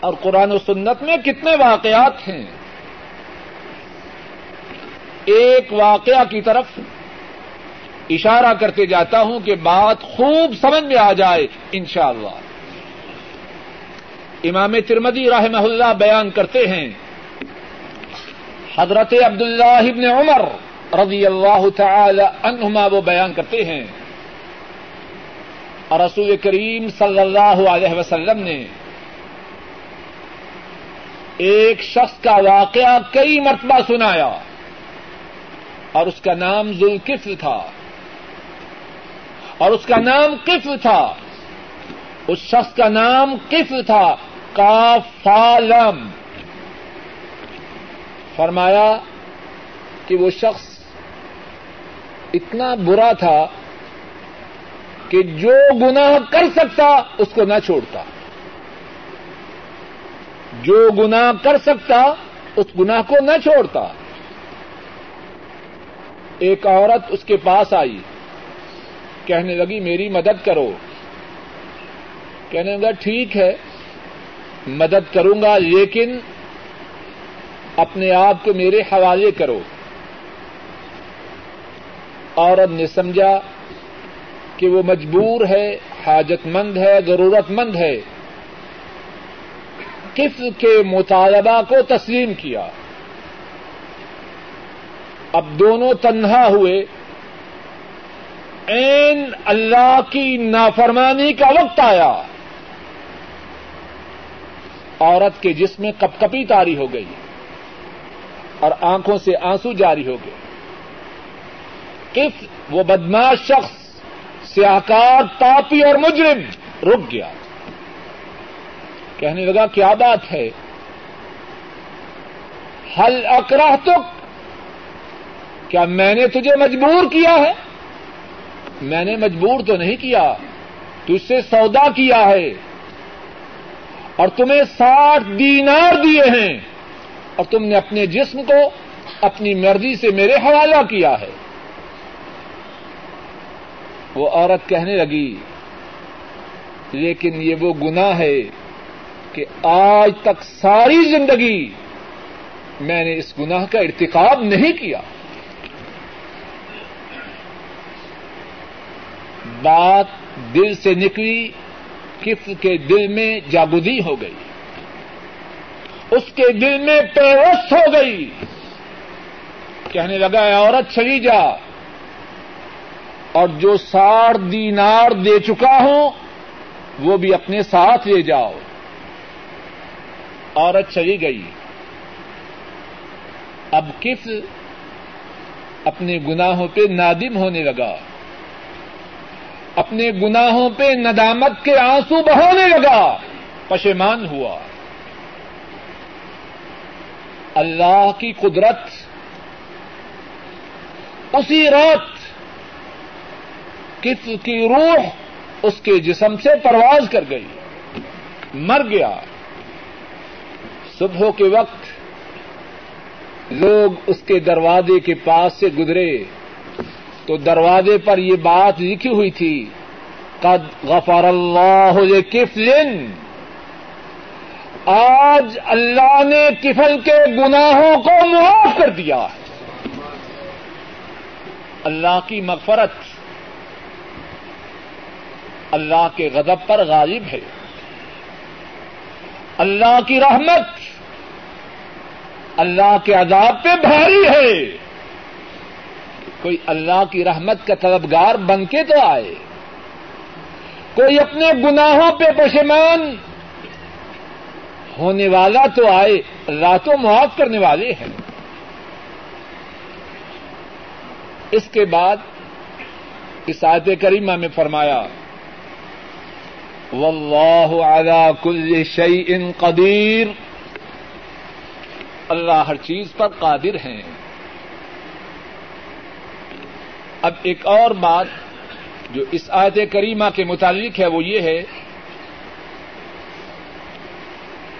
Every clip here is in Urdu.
اور قرآن و سنت میں کتنے واقعات ہیں؟ ایک واقعہ کی طرف اشارہ کرتے جاتا ہوں کہ بات خوب سمجھ میں آ جائے انشاءاللہ۔ امام ترمدی رحمہ اللہ بیان کرتے ہیں، حضرت عبداللہ ابن عمر رضی اللہ تعالی عنہما وہ بیان کرتے ہیں۔ اور رسول کریم صلی اللہ علیہ وسلم نے ایک شخص کا واقعہ کئی مرتبہ سنایا اور اس کا نام ذوالکفل تھا اور اس کا نام کفل تھا اس شخص کا نام کفل تھا کافالم فرمایا کہ وہ شخص اتنا برا تھا کہ جو گناہ کر سکتا اس کو نہ چھوڑتا جو گناہ کر سکتا اس گناہ کو نہ چھوڑتا۔ ایک عورت اس کے پاس آئی، کہنے لگی، میری مدد کرو۔ کہنے لگا، ٹھیک ہے، مدد کروں گا، لیکن اپنے آپ کو میرے حوالے کرو۔ عورت نے سمجھا کہ وہ مجبور ہے حاجت مند ہے ضرورت مند ہے۔ کس کے مطالبہ کو تسلیم کیا۔ اب دونوں تنہا ہوئے۔ این اللہ کی نافرمانی کا وقت آیا۔ عورت کے جسم میں کپ کپی تاری ہو گئی اور آنکھوں سے آنسو جاری ہو گئے۔ کس وہ بدماش شخص سیاکار تاپی اور مجرم رک گیا۔ کہنے لگا، کیا بات ہے؟ حل اکراہ تو کیا میں نے تجھے مجبور کیا ہے؟ میں نے مجبور تو نہیں کیا، تجھ سے سودا کیا ہے۔ اور تمہیں ساٹھ دینار دیے ہیں۔ اور تم نے اپنے جسم کو اپنی مرضی سے میرے حوالہ کیا ہے۔ وہ عورت کہنے لگی، لیکن یہ وہ گنا ہے کہ آج تک ساری زندگی میں نے اس گناہ کا ارتکاب نہیں کیا۔ بات دل سے نکلی، کف کے دل میں جاگودی ہو گئی۔ اس کے دل میں پیوست ہو گئی۔ کہنے لگا ہے عورت چلی جا۔ اور جو ساڑھ دینار دے چکا ہوں، وہ بھی اپنے ساتھ لے جاؤ۔ عورت چلی گئی۔ اب کس اپنے گناہوں پہ نادم ہونے لگا؟ اپنے گناہوں پہ ندامت کے آنسو بہانے لگا۔ پشیمان ہوا۔ اللہ کی قدرت اسی رات کس کی روح اس کے جسم سے پرواز کر گئی۔ مر گیا۔ صبح کے وقت لوگ اس کے دروازے کے پاس سے گزرے تو دروازے پر یہ بات لکھی ہوئی تھی، قد غفر اللہ کفلن آج اللہ نے کفل کے گناہوں کو معاف کر دیا۔ اللہ کی مغفرت اللہ کے غضب پر غالب ہے۔ اللہ کی رحمت اللہ کے عذاب پہ بھاری ہے۔ کوئی اللہ کی رحمت کا طلبگار بن کے تو آئے۔ کوئی اپنے گناہوں پہ پشمان ہونے والا تو آئے۔ اللہ تو معاف کرنے والے ہیں۔ اس کے بعد اس آیت کریمہ میں فرمایا، واللہ علی کل شیء قدیر اللہ ہر چیز پر قادر ہیں۔ اب ایک اور بات جو اس آیت کریمہ کے متعلق ہے وہ یہ ہے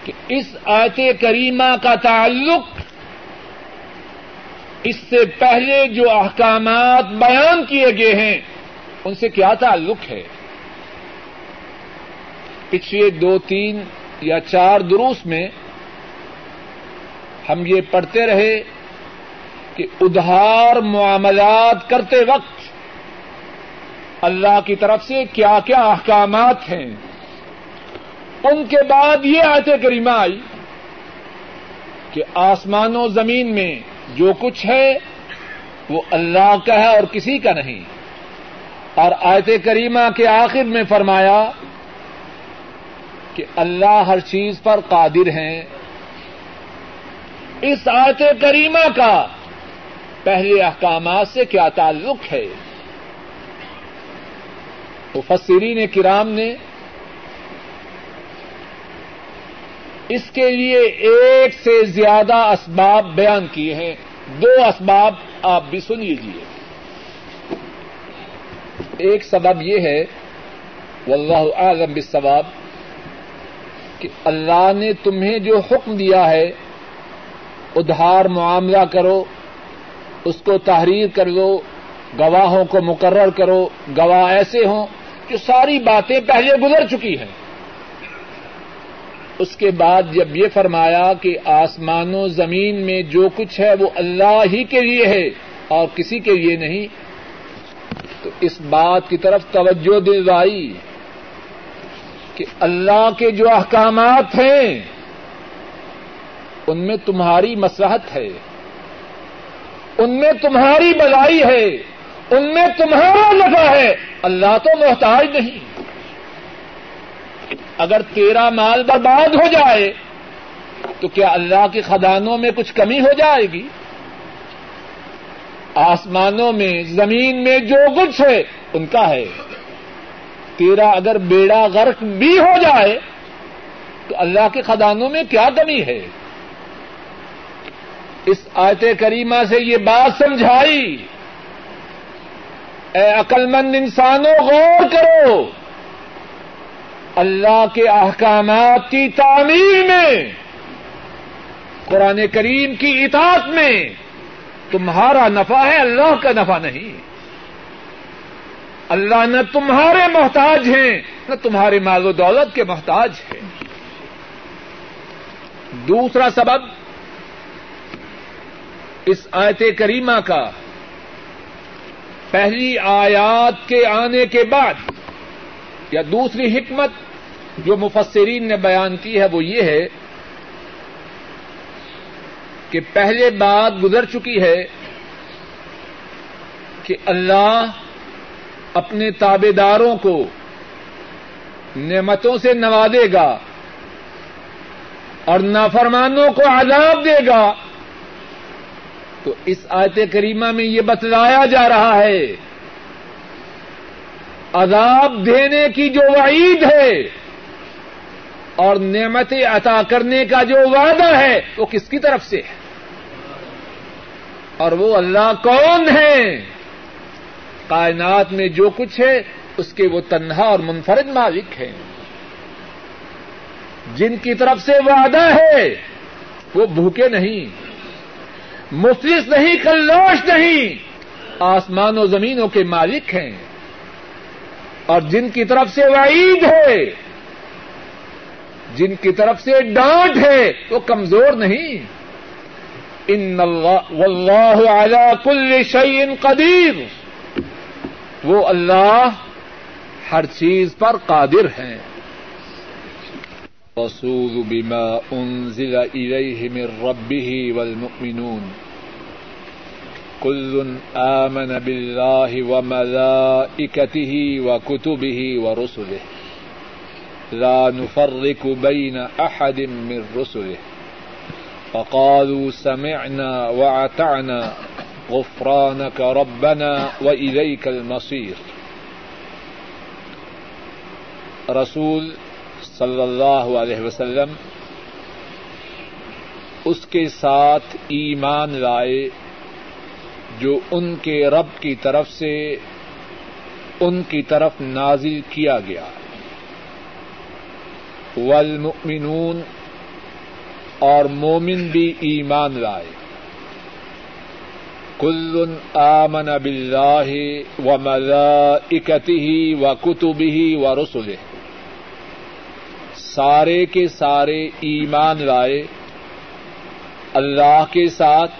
کہ اس آیت کریمہ کا تعلق اس سے پہلے جو احکامات بیان کیے گئے ہیں، ان سے کیا تعلق ہے؟ پچھلے دو تین یا چار دروس میں ہم یہ پڑھتے رہے کہ ادھار معاملات کرتے وقت اللہ کی طرف سے کیا کیا احکامات ہیں۔ ان کے بعد یہ آیت کریمہ آئی کہ آسمان و زمین میں جو کچھ ہے وہ اللہ کا ہے اور کسی کا نہیں۔ اور آیت کریمہ کے آخر میں فرمایا کہ اللہ ہر چیز پر قادر ہیں۔ اس آیت کریمہ کا پہلے احکامات سے کیا تعلق ہے؟ مفسرین کرام نے اس کے لیے ایک سے زیادہ اسباب بیان کیے ہیں۔ دو اسباب آپ بھی سن لیجیے ایک سبب یہ ہے، واللہ اعلم بالثواب کہ اللہ نے تمہیں جو حکم دیا ہے ادھار معاملہ کرو، اس کو تحریر کر لو گواہوں کو مقرر کرو، گواہ ایسے ہوں جو ساری باتیں پہلے گزر چکی ہیں۔ اس کے بعد جب یہ فرمایا کہ آسمان و زمین میں جو کچھ ہے وہ اللہ ہی کے لیے ہے اور کسی کے لیے نہیں، تو اس بات کی طرف توجہ دلوائی کہ اللہ کے جو احکامات ہیں ان میں تمہاری مسلحت ہے۔ ان میں تمہاری بلائی ہے۔ ان میں تمہارا نفع ہے۔ اللہ تو محتاج نہیں۔ اگر تیرا مال برباد ہو جائے، تو کیا اللہ کے خدانوں میں کچھ کمی ہو جائے گی؟ آسمانوں میں، زمین میں جو کچھ ہے، ان کا ہے۔ تیرا اگر بیڑا غرق بھی ہو جائے، تو اللہ کے خدانوں میں کیا کمی ہے؟ اس آیت کریمہ سے یہ بات سمجھائی۔ اے عقلمند انسانوں، غور کرو۔ اللہ کے احکامات کی تعمیر میں، قرآن کریم کی اطاعت میں، تمہارا نفع ہے، اللہ کا نفع نہیں۔ اللہ نہ تمہارے محتاج ہیں، نہ تمہارے مال و دولت کے محتاج ہیں۔ دوسرا سبب اس آیت کریمہ کا پہلی آیات کے آنے کے بعد یا دوسری حکمت جو مفسرین نے بیان کی ہے وہ یہ ہے کہ پہلے بات گزر چکی ہے کہ اللہ اپنے تابے داروں کو نعمتوں سے نوازے گا اور نافرمانوں کو عذاب دے گا تو اس آیت کریمہ میں یہ بتلایا جا رہا ہے، عذاب دینے کی جو وعید ہے اور نعمتیں عطا کرنے کا جو وعدہ ہے، وہ کس کی طرف سے ہے؟ اور وہ اللہ کون ہے؟ کائنات میں جو کچھ ہے، اس کے وہ تنہا اور منفرد مالک ہیں۔ جن کی طرف سے وعدہ ہے، وہ بھوکے نہیں۔ مفلس نہیں کلوش نہیں۔ آسمان و زمینوں کے مالک ہیں۔ اور جن کی طرف سے وعید ہے، جن کی طرف سے ڈانٹ ہے، وہ کمزور نہیں۔ ان اللہ علی کل شعین قدیر۔ وہ اللہ ہر چیز پر قادر ہیں۔ رسول بما انزل الیہ من ربه والمؤمنون. كل آمن بالله وملائكته وكتبه ورسله. لا نفرق بين أحد من رسله. فقالوا سمعنا وعتعنا غفرانك ربنا وإليك المصير. رسول صلی اللہ علیہ وسلم، اس کے ساتھ ایمان لائے جو ان کے رب کی طرف سے ان کی طرف نازل کیا گیا۔ والمؤمنون اور مومن بھی ایمان لائے۔ کل آمن باللہ و ملائکتہ و کتبہ و رسلہ۔ سارے کے سارے ایمان لائے، اللہ کے ساتھ،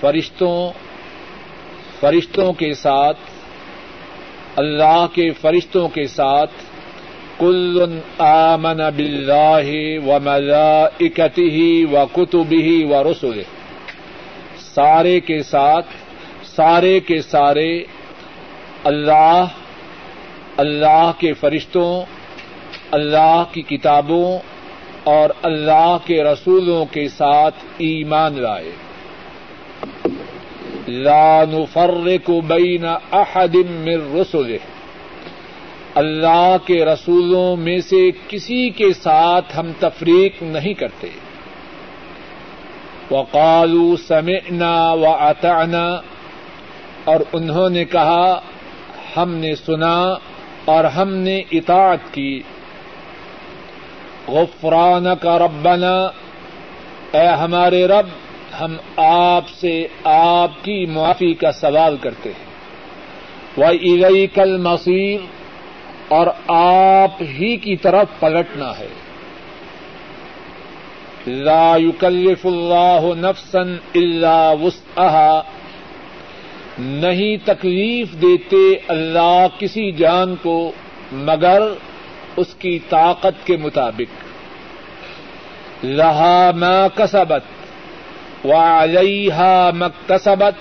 فرشتوں فرشتوں کے ساتھ، اللہ کے فرشتوں کے ساتھ، کل آمن باللہ و ملائکتہ و کتبہ و رسلہ۔ سارے کے ساتھ، سارے کے سارے، اللہ اللہ کے فرشتوں اللہ کی کتابوں اور اللہ کے رسولوں کے ساتھ ایمان لائے۔ لا نفرق بین احد من رسله اللہ کے رسولوں میں سے کسی کے ساتھ ہم تفریق نہیں کرتے۔ وقالوا سمعنا واطعنا اور انہوں نے کہا، ہم نے سنا اور ہم نے اطاعت کی۔ غفران کا ربنا، اے ہمارے رب، ہم آپ سے آپ کی معافی کا سوال کرتے ہیں۔ وہ ارئی کل مصیر اور آپ ہی کی طرف پلٹنا ہے۔ لا يكلف اللہ نفسا الا وسعها۔ نہیں تکلیف دیتے اللہ کسی جان کو، مگر اس کی طاقت کے مطابق لہا ما کسبت وعلیہا مکتسبت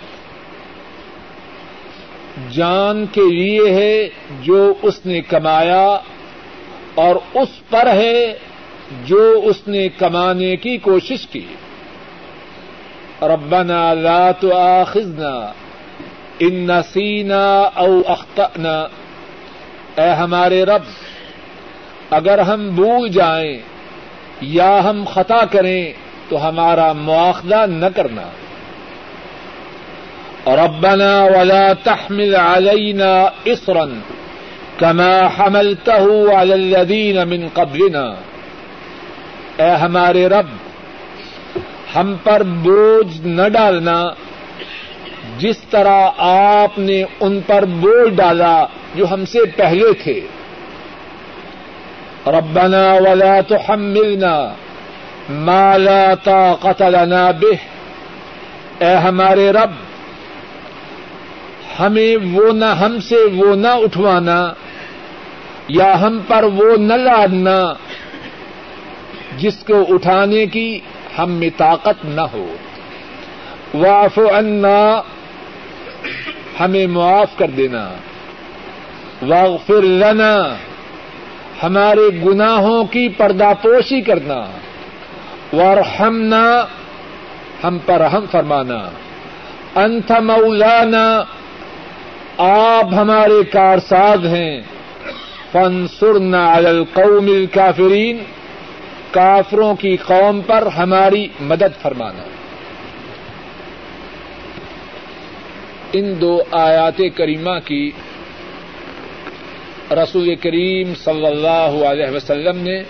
جان کے لیے ہے جو اس نے کمایا اور اس پر ہے جو اس نے کمانے کی کوشش کی۔ ربنا لا تؤاخذنا ان نسینا او اخطأنا۔ اے ہمارے رب اگر ہم بھول جائیں یا ہم خطا کریں تو ہمارا مواخذہ نہ کرنا۔ ربنا ولا تحمل علينا اصرا كما حملته على الذين من قبلنا۔ اے ہمارے رب، ہم پر بوجھ نہ ڈالنا۔ جس طرح آپ نے ان پر بوجھ ڈالا جو ہم سے پہلے تھے۔ ربنا ولا تحملنا ما لا طاقت لنا به۔ اے ہمارے رب، ہمیں وہ نہ ہم سے وہ نہ اٹھوانا یا ہم پر وہ نہ لادنا جس کو اٹھانے کی ہم میں طاقت نہ ہو۔ واف عنا، ہمیں معاف کر دینا۔ واغفر لنا۔ ہمارے گناہوں کی پردہ پوشی کرنا۔ ورحمنا ہم پر رحم فرمانا۔ انت مولانا، آپ ہمارے کارساز ہیں۔ فانصرنا علی القوم الکافرین کافروں کی قوم پر ہماری مدد فرمانا۔ ان دو آیات کریمہ کی رسول کریم صلی اللہ علیہ وسلم نے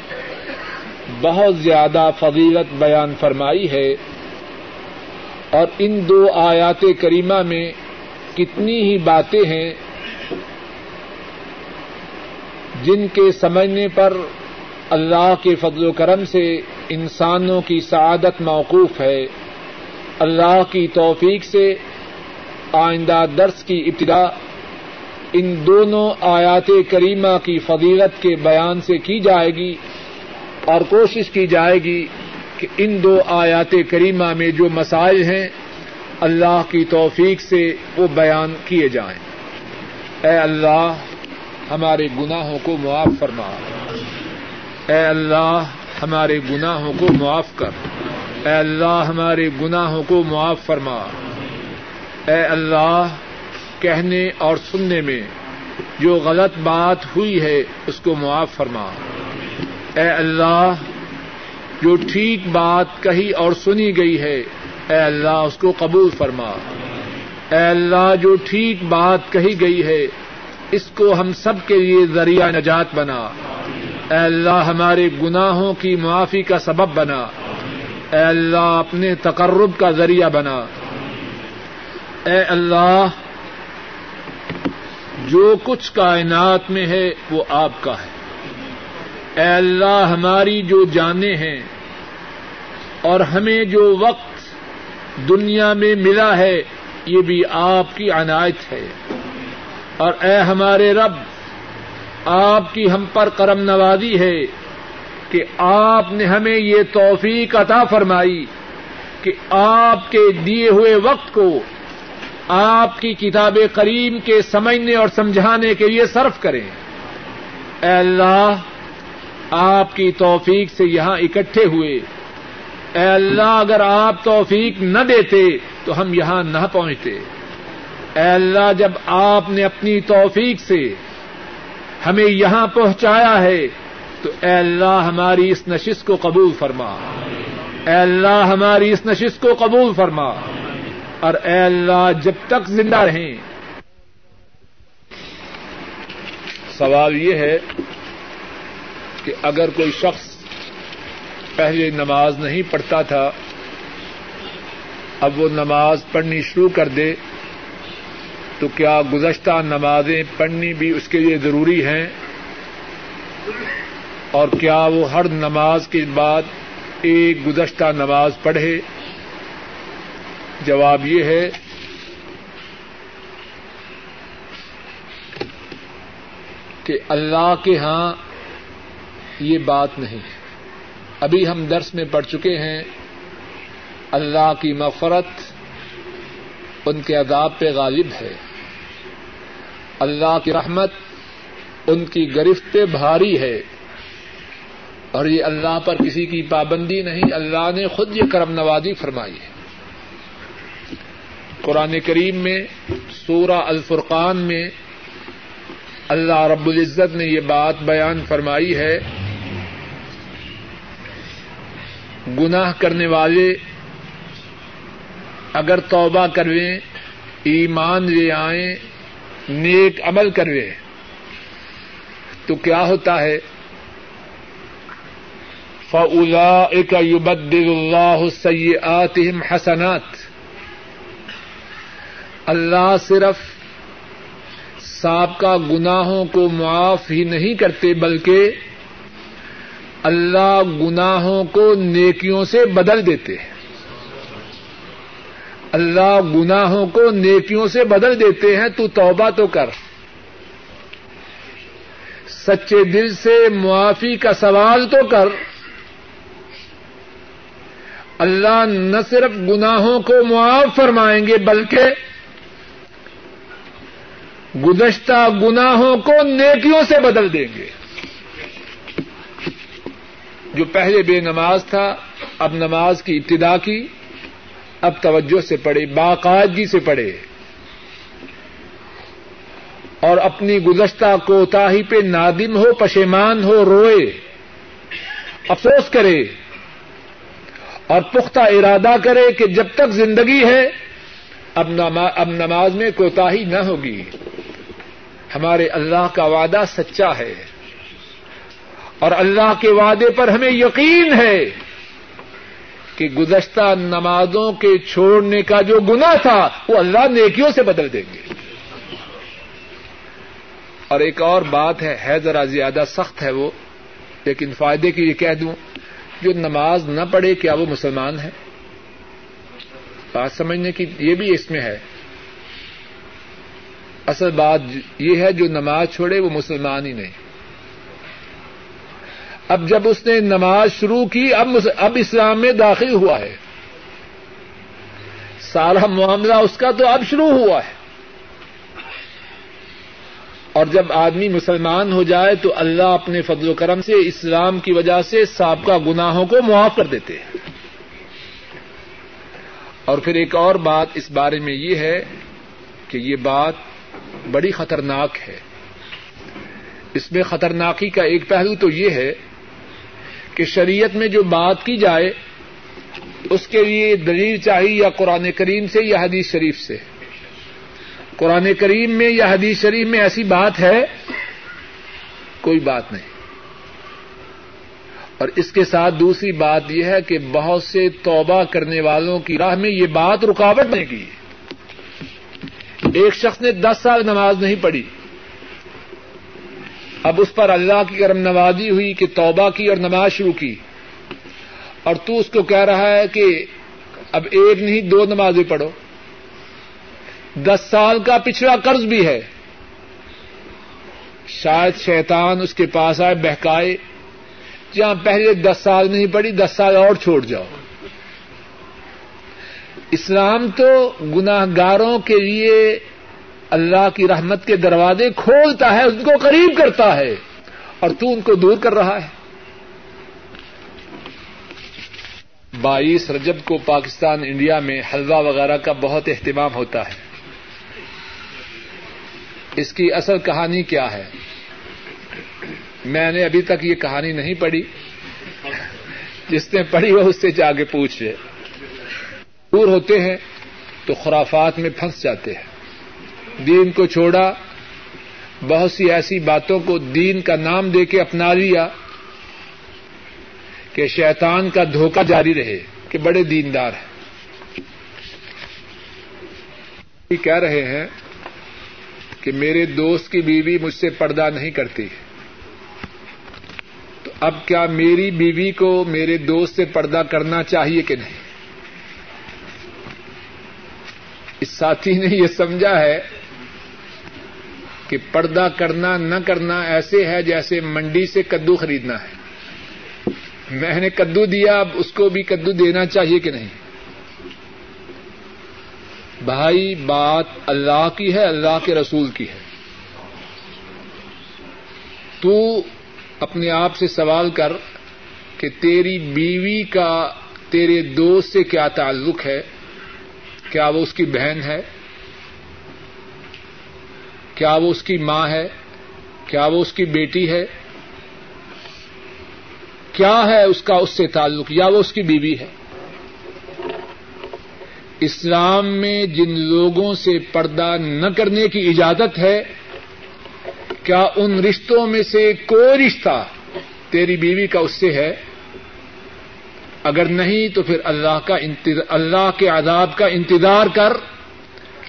بہت زیادہ فضیلت بیان فرمائی ہے اور ان دو آیات کریمہ میں کتنی ہی باتیں ہیں جن کے سمجھنے پر اللہ کے فضل و کرم سے انسانوں کی سعادت موقوف ہے۔ اللہ کی توفیق سے آئندہ درس کی ابتدا ان دونوں آیات کریمہ کی فضیلت کے بیان سے کی جائے گی اور کوشش کی جائے گی کہ ان دو آیات کریمہ میں جو مسائل ہیں، اللہ کی توفیق سے وہ بیان کیے جائیں۔ اے اللہ، ہمارے گناہوں کو معاف فرما۔ اے اللہ، ہمارے گناہوں کو معاف کر۔ اے اللہ، ہمارے گناہوں کو معاف فرما۔ اے اللہ کہنے اور سننے میں جو غلط بات ہوئی ہے اس کو معاف فرما۔ اے اللہ، جو ٹھیک بات کہی اور سنی گئی ہے، اے اللہ اس کو قبول فرما۔ اے اللہ، جو ٹھیک بات کہی گئی ہے، اس کو ہم سب کے لیے ذریعہ نجات بنا۔ اے اللہ، ہمارے گناہوں کی معافی کا سبب بنا۔ اے اللہ، اپنے تقرب کا ذریعہ بنا۔ اے اللہ جو کچھ کائنات میں ہے وہ آپ کا ہے۔ اے اللہ، ہماری جو جانے ہیں اور ہمیں جو وقت دنیا میں ملا ہے، یہ بھی آپ کی عنایت ہے۔ اور اے ہمارے رب، آپ کی ہم پر کرم نوازی ہے کہ آپ نے ہمیں یہ توفیق عطا فرمائی کہ آپ کے دیے ہوئے وقت کو آپ کی کتاب کریم کے سمجھنے اور سمجھانے کے لیے صرف کریں۔ اے اللہ، آپ کی توفیق سے یہاں اکٹھے ہوئے۔ اے اللہ، اگر آپ توفیق نہ دیتے تو ہم یہاں نہ پہنچتے۔ اے اللہ، جب آپ نے اپنی توفیق سے ہمیں یہاں پہنچایا ہے تو اے اللہ، ہماری اس نشست کو قبول فرما۔ اے اللہ، ہماری اس نشست کو قبول فرما۔ اور اے اللہ جب تک زندہ رہیں۔ سوال یہ ہے کہ اگر کوئی شخص پہلے نماز نہیں پڑھتا تھا، اب وہ نماز پڑھنی شروع کر دے، تو کیا گزشتہ نمازیں پڑھنی بھی اس کے لیے ضروری ہیں؟ اور کیا وہ ہر نماز کے بعد ایک گزشتہ نماز پڑھے؟ جواب یہ ہے کہ اللہ کے ہاں یہ بات نہیں ہے۔ ابھی ہم درس میں پڑھ چکے ہیں۔ اللہ کی مفرت ان کے عذاب پہ غالب ہے۔ اللہ کی رحمت ان کی گرفت پہ بھاری ہے۔ اور یہ اللہ پر کسی کی پابندی نہیں، اللہ نے خود یہ کرم نوازی فرمائی ہے۔ قرآن کریم میں، سورہ الفرقان میں اللہ رب العزت نے یہ بات بیان فرمائی ہے۔ گناہ کرنے والے اگر توبہ کرویں، ایمان لے آئیں، نیک عمل کرویں، تو کیا ہوتا ہے؟ فلا ایک اللہ سیئاتہم حسنات۔ اللہ صرف سابقہ گناہوں کو معاف ہی نہیں کرتے، بلکہ اللہ گناہوں کو نیکیوں سے بدل دیتے ہیں۔ اللہ گناہوں کو نیکیوں سے بدل دیتے ہیں، تو توبہ تو کر۔ سچے دل سے معافی کا سوال تو کر۔ اللہ نہ صرف گناہوں کو معاف فرمائیں گے، بلکہ گزشتہ گناہوں کو نیکیوں سے بدل دیں گے۔ جو پہلے بے نماز تھا، اب نماز کی ابتدا کی، اب توجہ سے پڑھے، باقاعدگی سے پڑھے۔ اور اپنی گزشتہ کوتاہی پہ نادم ہو، پشیمان ہو، روئے، افسوس کرے اور پختہ ارادہ کرے کہ جب تک زندگی ہے، اب نماز میں کوتاہی نہ ہوگی۔ ہمارے اللہ کا وعدہ سچا ہے اور اللہ کے وعدے پر ہمیں یقین ہے کہ گزشتہ نمازوں کے چھوڑنے کا جو گنا تھا وہ اللہ نیکیوں سے بدل دیں گے۔ اور ایک اور بات ہے ہے ذرا زیادہ سخت ہے وہ، لیکن فائدے کے لیے کہہ دوں، جو نماز نہ پڑھے کیا وہ مسلمان ہے بات سمجھنے کی یہ بھی اس میں ہے۔ اصل بات یہ ہے جو نماز چھوڑے وہ مسلمان ہی نہیں۔ اب جب اس نے نماز شروع کی، اب اب اسلام میں داخل ہوا ہے۔ سارا معاملہ اس کا تو اب شروع ہوا ہے۔ اور جب آدمی مسلمان ہو جائے تو اللہ اپنے فضل و کرم سے اسلام کی وجہ سے سابقہ گناہوں کو معاف کر دیتے ہیں۔ اور پھر ایک اور بات اس بارے میں یہ ہے کہ یہ بات بڑی خطرناک ہے۔ اس میں خطرناکی کا ایک پہلو تو یہ ہے کہ شریعت میں جو بات کی جائے، اس کے لیے دلیل چاہیے یا قرآن کریم سے یا حدیث شریف سے۔ قرآن کریم میں یا حدیث شریف میں ایسی بات ہے، کوئی بات نہیں۔ اور اس کے ساتھ دوسری بات یہ ہے کہ بہت سے توبہ کرنے والوں کی راہ میں یہ بات رکاوٹ نہیں کی ایک شخص نے دس سال نماز نہیں پڑھی۔ اب اس پر اللہ کی کرم نوازی ہوئی کہ توبہ کی اور نماز شروع کی۔ اور تو اس کو کہہ رہا ہے کہ اب ایک نہیں، دو نمازیں پڑھو۔ دس سال کا پچھڑا قرض بھی ہے۔ شاید شیطان اس کے پاس آئے، بہکائے۔ جہاں پہلے دس سال نہیں پڑی دس سال اور چھوڑ جاؤ۔ اسلام تو گناہ گاروں کے لیے اللہ کی رحمت کے دروازے کھولتا ہے ان کو قریب کرتا ہے، اور تو ان کو دور کر رہا ہے۔ بائیس رجب کو پاکستان، انڈیا میں حلوہ وغیرہ کا بہت اہتمام ہوتا ہے۔ اس کی اصل کہانی کیا ہے؟ میں نے ابھی تک یہ کہانی نہیں پڑھی۔ جس نے پڑھی وہ اس سے جا کے پوچھ لے دور ہوتے ہیں تو خرافات میں پھنس جاتے ہیں۔ دین کو چھوڑا، بہت سی ایسی باتوں کو دین کا نام دے کے اپنا لیا کہ شیطان کا دھوکہ جاری رہے کہ بڑے دیندار ہیں۔ کہہ رہے ہیں کہ میرے دوست کی بیوی مجھ سے پردہ نہیں کرتی۔ تو اب کیا میری بیوی کو میرے دوست سے پردہ کرنا چاہیے کہ نہیں؟ اس ساتھی نے یہ سمجھا ہے کہ پردہ کرنا نہ کرنا ایسے ہے جیسے منڈی سے کدو خریدنا ہے۔ میں نے کدو دیا، اب اس کو بھی کدو دینا چاہیے کہ نہیں؟ بھائی، بات اللہ کی ہے، اللہ کے رسول کی ہے۔ تو اپنے آپ سے سوال کر کہ تیری بیوی کا، تیرے دوست سے کیا تعلق ہے؟ کیا وہ اس کی بہن ہے؟ کیا وہ اس کی ماں ہے؟ کیا وہ اس کی بیٹی ہے؟ کیا ہے اس کا اس سے تعلق؟ یا وہ اس کی بیوی ہے؟ اسلام میں جن لوگوں سے پردہ نہ کرنے کی اجازت ہے، کیا ان رشتوں میں سے کوئی رشتہ تیری بیوی کا اس سے ہے؟ اگر نہیں تو پھر اللہ کا اللہ کے عذاب کا انتظار کر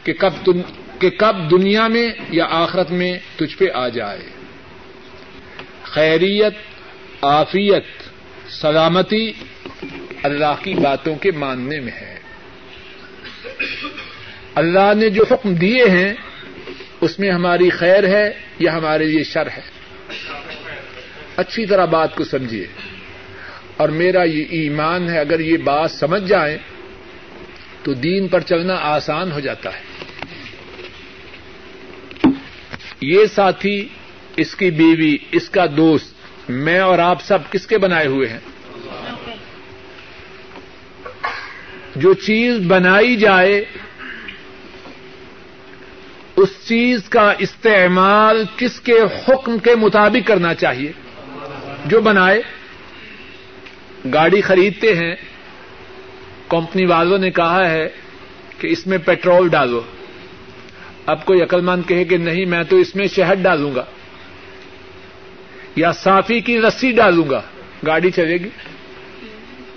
کہ کب تم کہ کب دنیا میں یا آخرت میں تجھ پہ آ جائے۔ خیریت آفیت سلامتی اللہ کی باتوں کے ماننے میں ہے۔ اللہ نے جو حکم دیے ہیں، اس میں ہماری خیر ہے یا ہمارے لیے شر ہے۔ اچھی طرح بات کو سمجھیے۔ اور میرا یہ ایمان ہے، اگر یہ بات سمجھ جائیں تو دین پر چلنا آسان ہو جاتا ہے۔ یہ ساتھی، اس کی بیوی، اس کا دوست، میں اور آپ سب کس کے بنائے ہوئے ہیں؟ جو چیز بنائی جائے، اس چیز کا استعمال کس کے حکم کے مطابق کرنا چاہیے؟ جو بنائے۔ گاڑی خریدتے ہیں، کمپنی والوں نے کہا ہے کہ اس میں پیٹرول ڈالو۔ اب کوئی عقل مند کہے کہ نہیں، میں تو اس میں شہد ڈالوں گا۔ یا صافی کی رسی ڈالوں گا۔ گاڑی چلے گی۔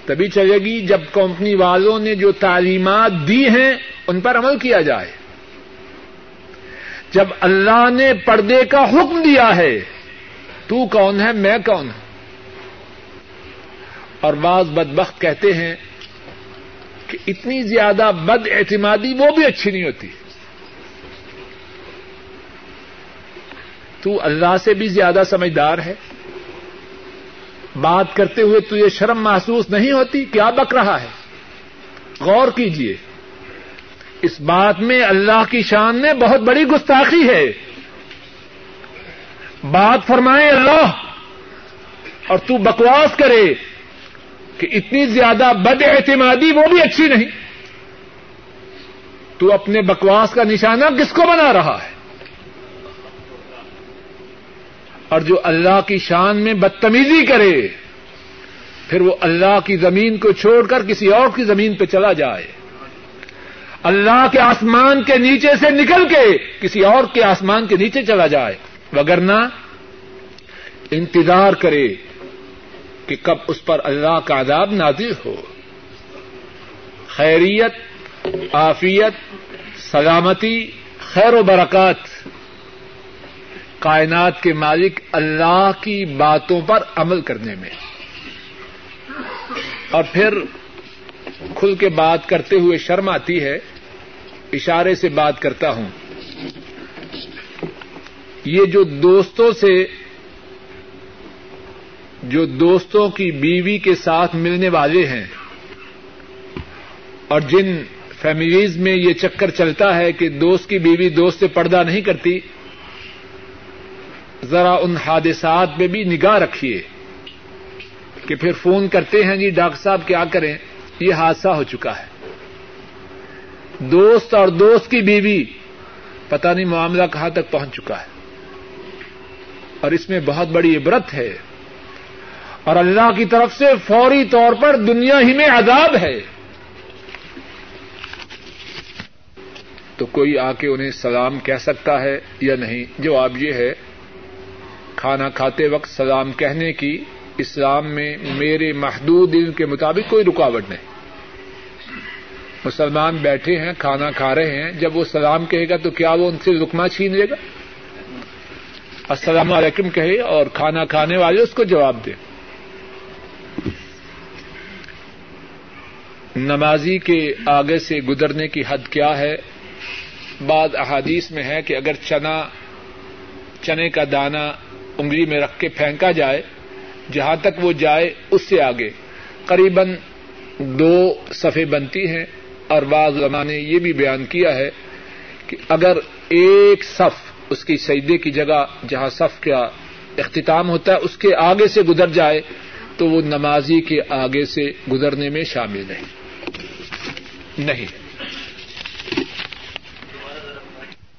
تبھی چلے گی جب کمپنی والوں نے جو تعلیمات دی ہیں، ان پر عمل کیا جائے۔ جب اللہ نے پردے کا حکم دیا ہے، تو کون ہے، میں کون ہوں؟ اور بعض بدبخت کہتے ہیں کہ اتنی زیادہ بد اعتمادی وہ بھی اچھی نہیں ہوتی۔ تو اللہ سے بھی زیادہ سمجھدار ہے۔ بات کرتے ہوئے تو یہ شرم محسوس نہیں ہوتی، کیا بک رہا ہے؟ غور کیجیے اس بات میں اللہ کی شان میں بہت بڑی گستاخی ہے۔ بات فرمائے اللہ اور تو بکواس کرے۔ کہ اتنی زیادہ بد اعتمادی وہ بھی اچھی نہیں۔ تو اپنے بکواس کا نشانہ کس کو بنا رہا ہے؟ اور جو اللہ کی شان میں بدتمیزی کرے، پھر وہ اللہ کی زمین کو چھوڑ کر کسی اور کی زمین پہ چلا جائے۔ اللہ کے آسمان کے نیچے سے نکل کے کسی اور کے آسمان کے نیچے چلا جائے۔ وگرنہ انتظار کرے۔ کہ کب اس پر اللہ کا عذاب نازل ہو۔ خیریت آفیت سلامتی، خیر و برکات۔ کائنات کے مالک اللہ کی باتوں پر عمل کرنے میں۔ اور پھر کھل کے بات کرتے ہوئے شرم آتی ہے۔ اشارے سے بات کرتا ہوں۔ یہ جو دوستوں سے جو دوستوں کی بیوی کے ساتھ ملنے والے ہیں اور جن فیملیز میں یہ چکر چلتا ہے کہ دوست کی بیوی دوست سے پردہ نہیں کرتی، ذرا ان حادثات میں بھی نگاہ رکھیے کہ پھر فون کرتے ہیں جی ڈاکٹر صاحب کیا کریں؟ یہ حادثہ ہو چکا ہے۔ دوست اور دوست کی بیوی پتہ نہیں معاملہ کہاں تک پہنچ چکا ہے۔ اور اس میں بہت بڑی عبرت ہے۔ اور اللہ کی طرف سے فوری طور پر دنیا ہی میں عذاب ہے۔ تو کوئی آ کے انہیں سلام کہہ سکتا ہے یا نہیں؟ جواب یہ ہے، کھانا کھاتے وقت سلام کہنے کی اسلام میں میرے محدود علم کے مطابق کوئی رکاوٹ نہیں۔ مسلمان بیٹھے ہیں، کھانا کھا رہے ہیں، جب وہ سلام کہے گا تو کیا وہ ان سے رکما چھین لے گا؟ السلام علیکم کہے اور کھانا کھانے والے اس کو جواب دیں نمازی کے آگے سے گزرنے کی حد کیا ہے؟ بعض احادیث میں ہے کہ اگر چنا، چنے کا دانا انگلی میں رکھ کے پھینکا جائے، جہاں تک وہ جائے اس سے آگے۔ قریب دو صفے بنتی ہیں اور بعض علماء نے یہ بھی بیان کیا ہے کہ اگر ایک صف اس کی سجدے کی جگہ، جہاں صف کا اختتام ہوتا ہے، اس کے آگے سے گزر جائے تو وہ نمازی کے آگے سے گزرنے میں شامل نہیں۔ نہیں۔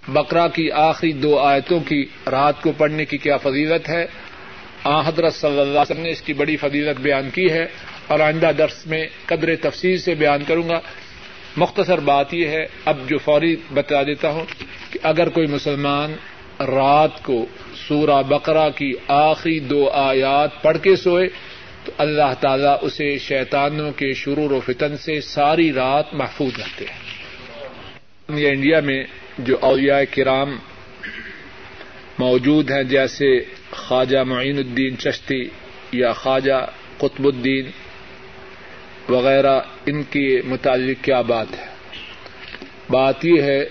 بکرا کی آخری دو آیتوں کی رات کو پڑھنے کی کیا فضیلت ہے؟ آ حضرت صلی اللہ علیہ وسلم نے اس کی بڑی فضیلت بیان کی ہے اور آئندہ درس میں قدر تفصیل سے بیان کروں گا۔ مختصر بات یہ ہے، اب جو فوری بتا دیتا ہوں کہ اگر کوئی مسلمان رات کو سورہ بقرہ کی آخری دو آیات پڑھ کے سوئے تو اللہ تعالیٰ اسے شیطانوں کے شرور و فتن سے ساری رات محفوظ رکھتے ہیں۔ انڈیا میں جو اولیاء کرام موجود ہیں، جیسے خواجہ معین الدین چشتی یا خواجہ قطب الدین وغیرہ، ان کے متعلق کیا بات ہے؟ بات یہ ہے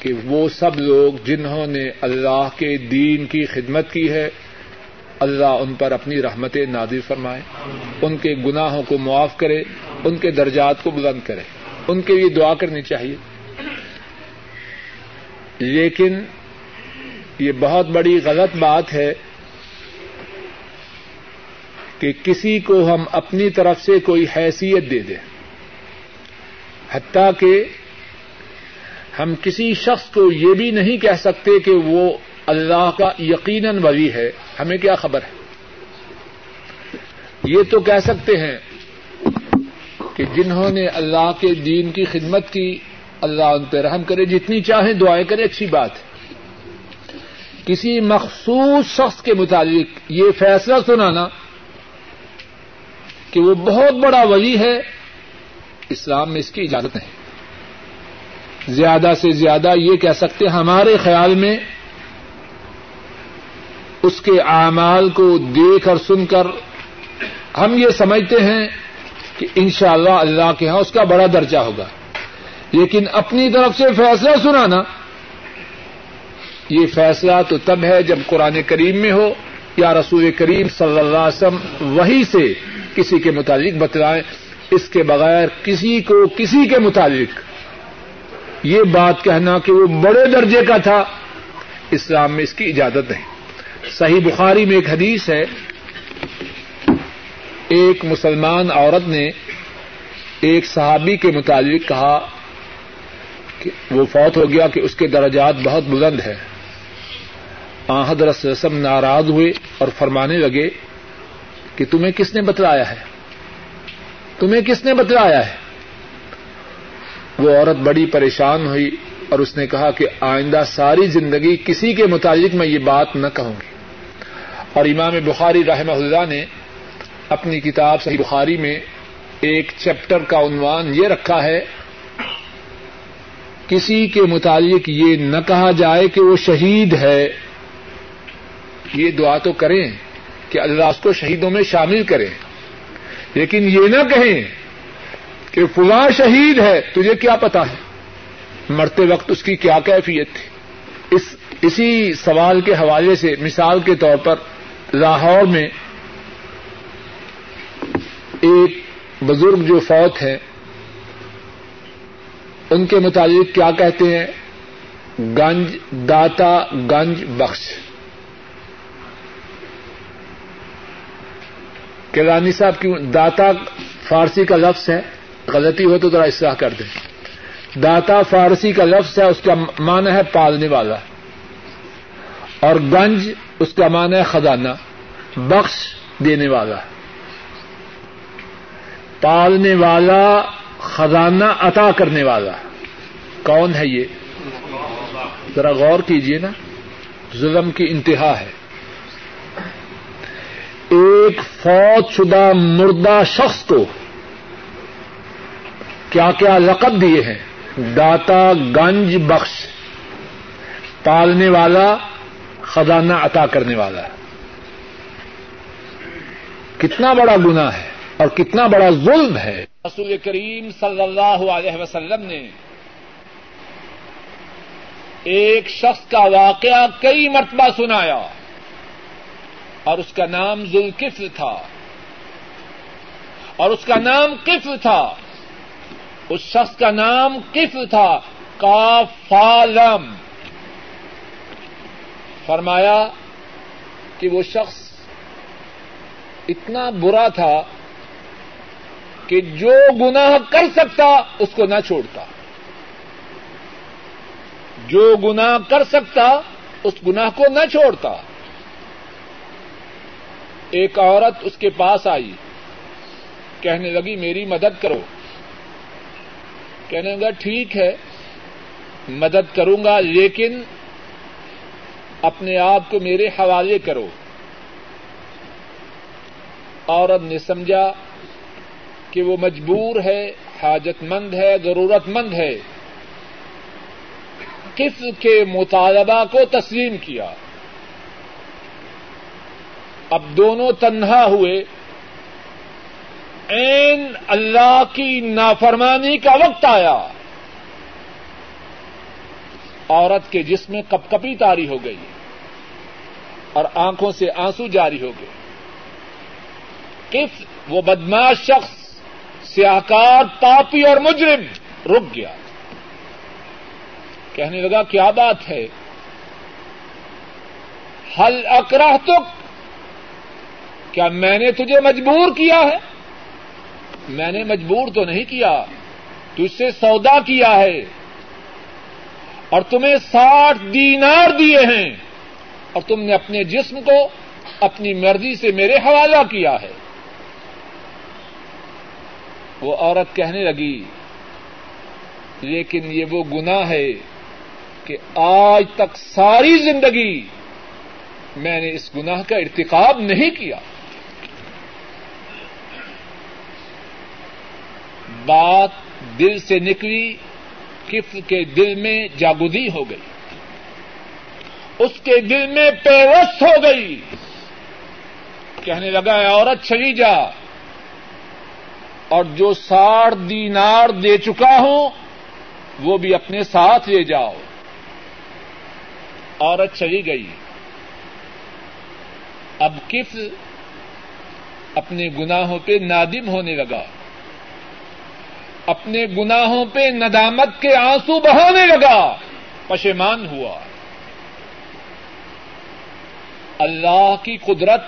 کہ وہ سب لوگ جنہوں نے اللہ کے دین کی خدمت کی ہے اللہ ان پر اپنی رحمت نادر فرمائے، ان کے گناہوں کو معاف کرے، ان کے درجات کو بلند کرے۔ ان کے لیے دعا کرنی چاہیے۔ لیکن یہ بہت بڑی غلط بات ہے کہ کسی کو ہم اپنی طرف سے کوئی حیثیت دے دیں۔ حتیٰ کہ ہم کسی شخص کو یہ بھی نہیں کہہ سکتے کہ وہ اللہ کا یقیناً ولی ہے، ہمیں کیا خبر ہے؟ یہ تو کہہ سکتے ہیں کہ جنہوں نے اللہ کے دین کی خدمت کی، اللہ ان پہ رحم کرے، جتنی چاہیں دعائیں کرے، اچھی بات ہے۔ کسی مخصوص شخص کے متعلق یہ فیصلہ سنانا کہ وہ بہت بڑا ولی ہے، اسلام میں اس کی اجازت نہیں۔ زیادہ سے زیادہ یہ کہہ سکتے ہمارے خیال میں اس کے اعمال کو دیکھ اور سن کر ہم یہ سمجھتے ہیں کہ انشاءاللہ اللہ اللہ کے ہاں اس کا بڑا درجہ ہوگا۔ لیکن اپنی طرف سے فیصلہ سنانا، یہ فیصلہ تو تب ہے جب قرآن کریم میں ہو یا رسول کریم صلی اللہ علیہ وسلم وہی سے کسی کے متعلق بتلائیں، اس کے بغیر کسی کو کسی کے متعلق۔ یہ بات کہنا کہ وہ بڑے درجے کا تھا، اسلام میں اس کی اجازت نہیں۔ صحیح بخاری میں ایک حدیث ہے، ایک مسلمان عورت نے ایک صحابی کے متعلق کہا کہ وہ فوت ہو گیا کہ اس کے درجات بہت بلند ہے حضرت رسم ناراض ہوئے اور فرمانے لگے کہ تمہیں کس نے بتلایا ہے؟ تمہیں کس نے بتلایا ہے؟ وہ عورت بڑی پریشان ہوئی اور اس نے کہا کہ آئندہ ساری زندگی کسی کے متعلق میں یہ بات نہ کہوں گی۔ اور امام بخاری رحمہ اللہ نے اپنی کتاب صحیح بخاری میں ایک چیپٹر کا عنوان یہ رکھا ہے، کسی کے متعلق یہ نہ کہا جائے کہ وہ شہید ہے۔ یہ دعا تو کریں کہ اللہ اس کو شہیدوں میں شامل کرے۔ لیکن یہ نہ کہیں کہ فلاں شہید ہے، تجھے کیا پتا ہے؟ مرتے وقت اس کی کیا کیفیت تھی؟ اس، اسی سوال کے حوالے سے مثال کے طور پر لاہور میں ایک بزرگ جو فوت ہے ان کے متعلق کیا کہتے ہیں؟ گنج داتا گنج بخش۔ کیلانی صاحب کی داتا فارسی کا لفظ ہے، غلطی ہو تو ذرا اصلاح کر دیں۔ داتا فارسی کا لفظ ہے، اس کا معنی ہے پالنے والا۔ اور گنج اس کا معنی ہے خزانہ بخش دینے والا۔ پالنے والا خزانہ عطا کرنے والا۔ کون ہے یہ؟ ذرا غور کیجیے نا ظلم کی انتہا ہے۔ ایک فوج شدہ مردہ شخص کو کیا کیا لقب دیے ہیں؟ داتا گنج بخش۔ پالنے والا خزانہ عطا کرنے والا ہے۔ کتنا بڑا گنا ہے اور کتنا بڑا ظلم ہے۔ رسول کریم صلی اللہ علیہ وسلم نے ایک شخص کا واقعہ کئی مرتبہ سنایا اور اس کا نام ذوالکفل تھا۔ اور اس کا نام کفل تھا۔ اس شخص کا نام کفل تھا، کافالم۔ فرمایا کہ وہ شخص اتنا برا تھا کہ جو گناہ کر سکتا اس کو نہ چھوڑتا۔ جو گناہ کر سکتا اس گناہ کو نہ چھوڑتا۔ ایک عورت اس کے پاس آئی، کہنے لگی، میری مدد کرو۔ کہنے لگا، ٹھیک ہے، مدد کروں گا، لیکن اپنے آپ کو میرے حوالے کرو۔ عورت نے سمجھا کہ وہ مجبور ہے حاجت مند ہے ضرورت مند ہے۔ کس کے مطالبہ کو تسلیم کیا؟ اب دونوں تنہا ہوئے۔ این اللہ کی نافرمانی کا وقت آیا۔ عورت کے جسم میں کپ کپی تاری ہو گئی۔ اور آنکھوں سے آنسو جاری ہو گئے۔ کس وہ بدماش شخص سیاکار پاپی اور مجرم رک گیا۔ کہنے لگا، کیا بات ہے؟ حل اکراہ تک کیا میں نے تجھے مجبور کیا ہے؟ میں نے مجبور تو نہیں کیا، تجھ سے سودا کیا ہے۔ اور تمہیں ساٹھ دینار دیے ہیں۔ اور تم نے اپنے جسم کو اپنی مرضی سے میرے حوالہ کیا ہے۔ وہ عورت کہنے لگی، لیکن یہ وہ گنا ہے کہ آج تک ساری زندگی میں نے اس گناہ کا ارتقاب نہیں کیا۔ بات دل سے نکلی کف کے دل میں جاگودی ہو گئی۔ اس کے دل میں پیوست ہو گئی۔ کہنے لگا عورت چلی جا۔ اور جو ساڑھ دینار دے چکا ہوں، وہ بھی اپنے ساتھ لے جاؤ۔ عورت چلی گئی۔ اب کف اپنے گناہوں پہ نادم ہونے لگا۔ اپنے گناہوں پہ ندامت کے آنسو بہانے لگا۔ پشیمان ہوا۔ اللہ کی قدرت،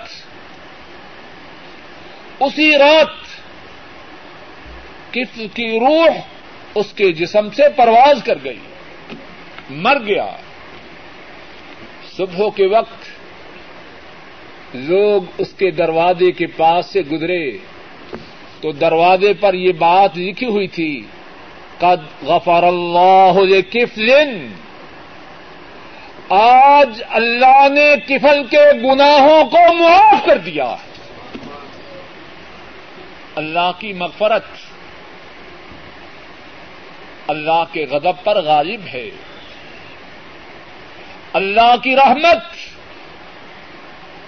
اسی رات کس کی روح اس کے جسم سے پرواز کر گئی، مر گیا۔ صبح کے وقت لوگ اس کے دروازے کے پاس سے گزرے، تو دروازے پر یہ بات لکھی ہوئی تھی، قد غفر اللہ کفلن آج اللہ نے کفل کے گناہوں کو معاف کر دیا۔ اللہ کی مغفرت۔ اللہ کے غضب پر غالب ہے۔ اللہ کی رحمت۔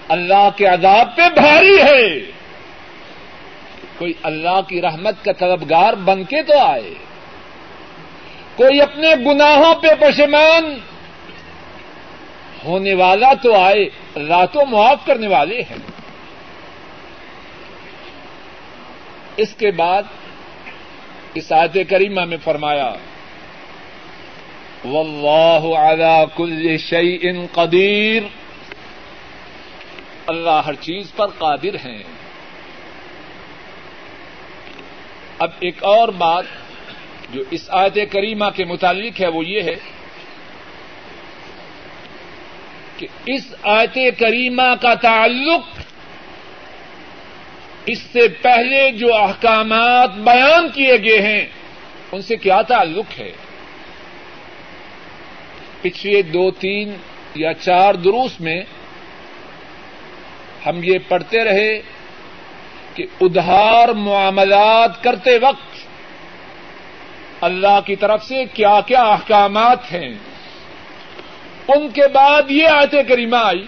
اللہ کے عذاب پہ بھاری ہے۔ کوئی اللہ کی رحمت کا طلبگار بن کے تو آئے۔ کوئی اپنے گناہوں پہ پشمان ہونے والا تو آئے اللہ تو معاف کرنے والے ہیں۔ اس کے بعد اس آیت کریمہ میں فرمایا، واللہ علی کل شیء قدیر اللہ ہر چیز پر قادر ہیں۔ اب ایک اور بات جو اس آیت کریمہ کے متعلق ہے، وہ یہ ہے کہ اس آیت کریمہ کا تعلق اس سے پہلے جو احکامات بیان کیے گئے ہیں، ان سے کیا تعلق ہے؟ پچھلے دو، تین یا چار دروس میں ہم یہ پڑھتے رہے کہ ادھار معاملات کرتے وقت اللہ کی طرف سے کیا کیا احکامات ہیں؟ ان کے بعد یہ آیت کریمہ آئی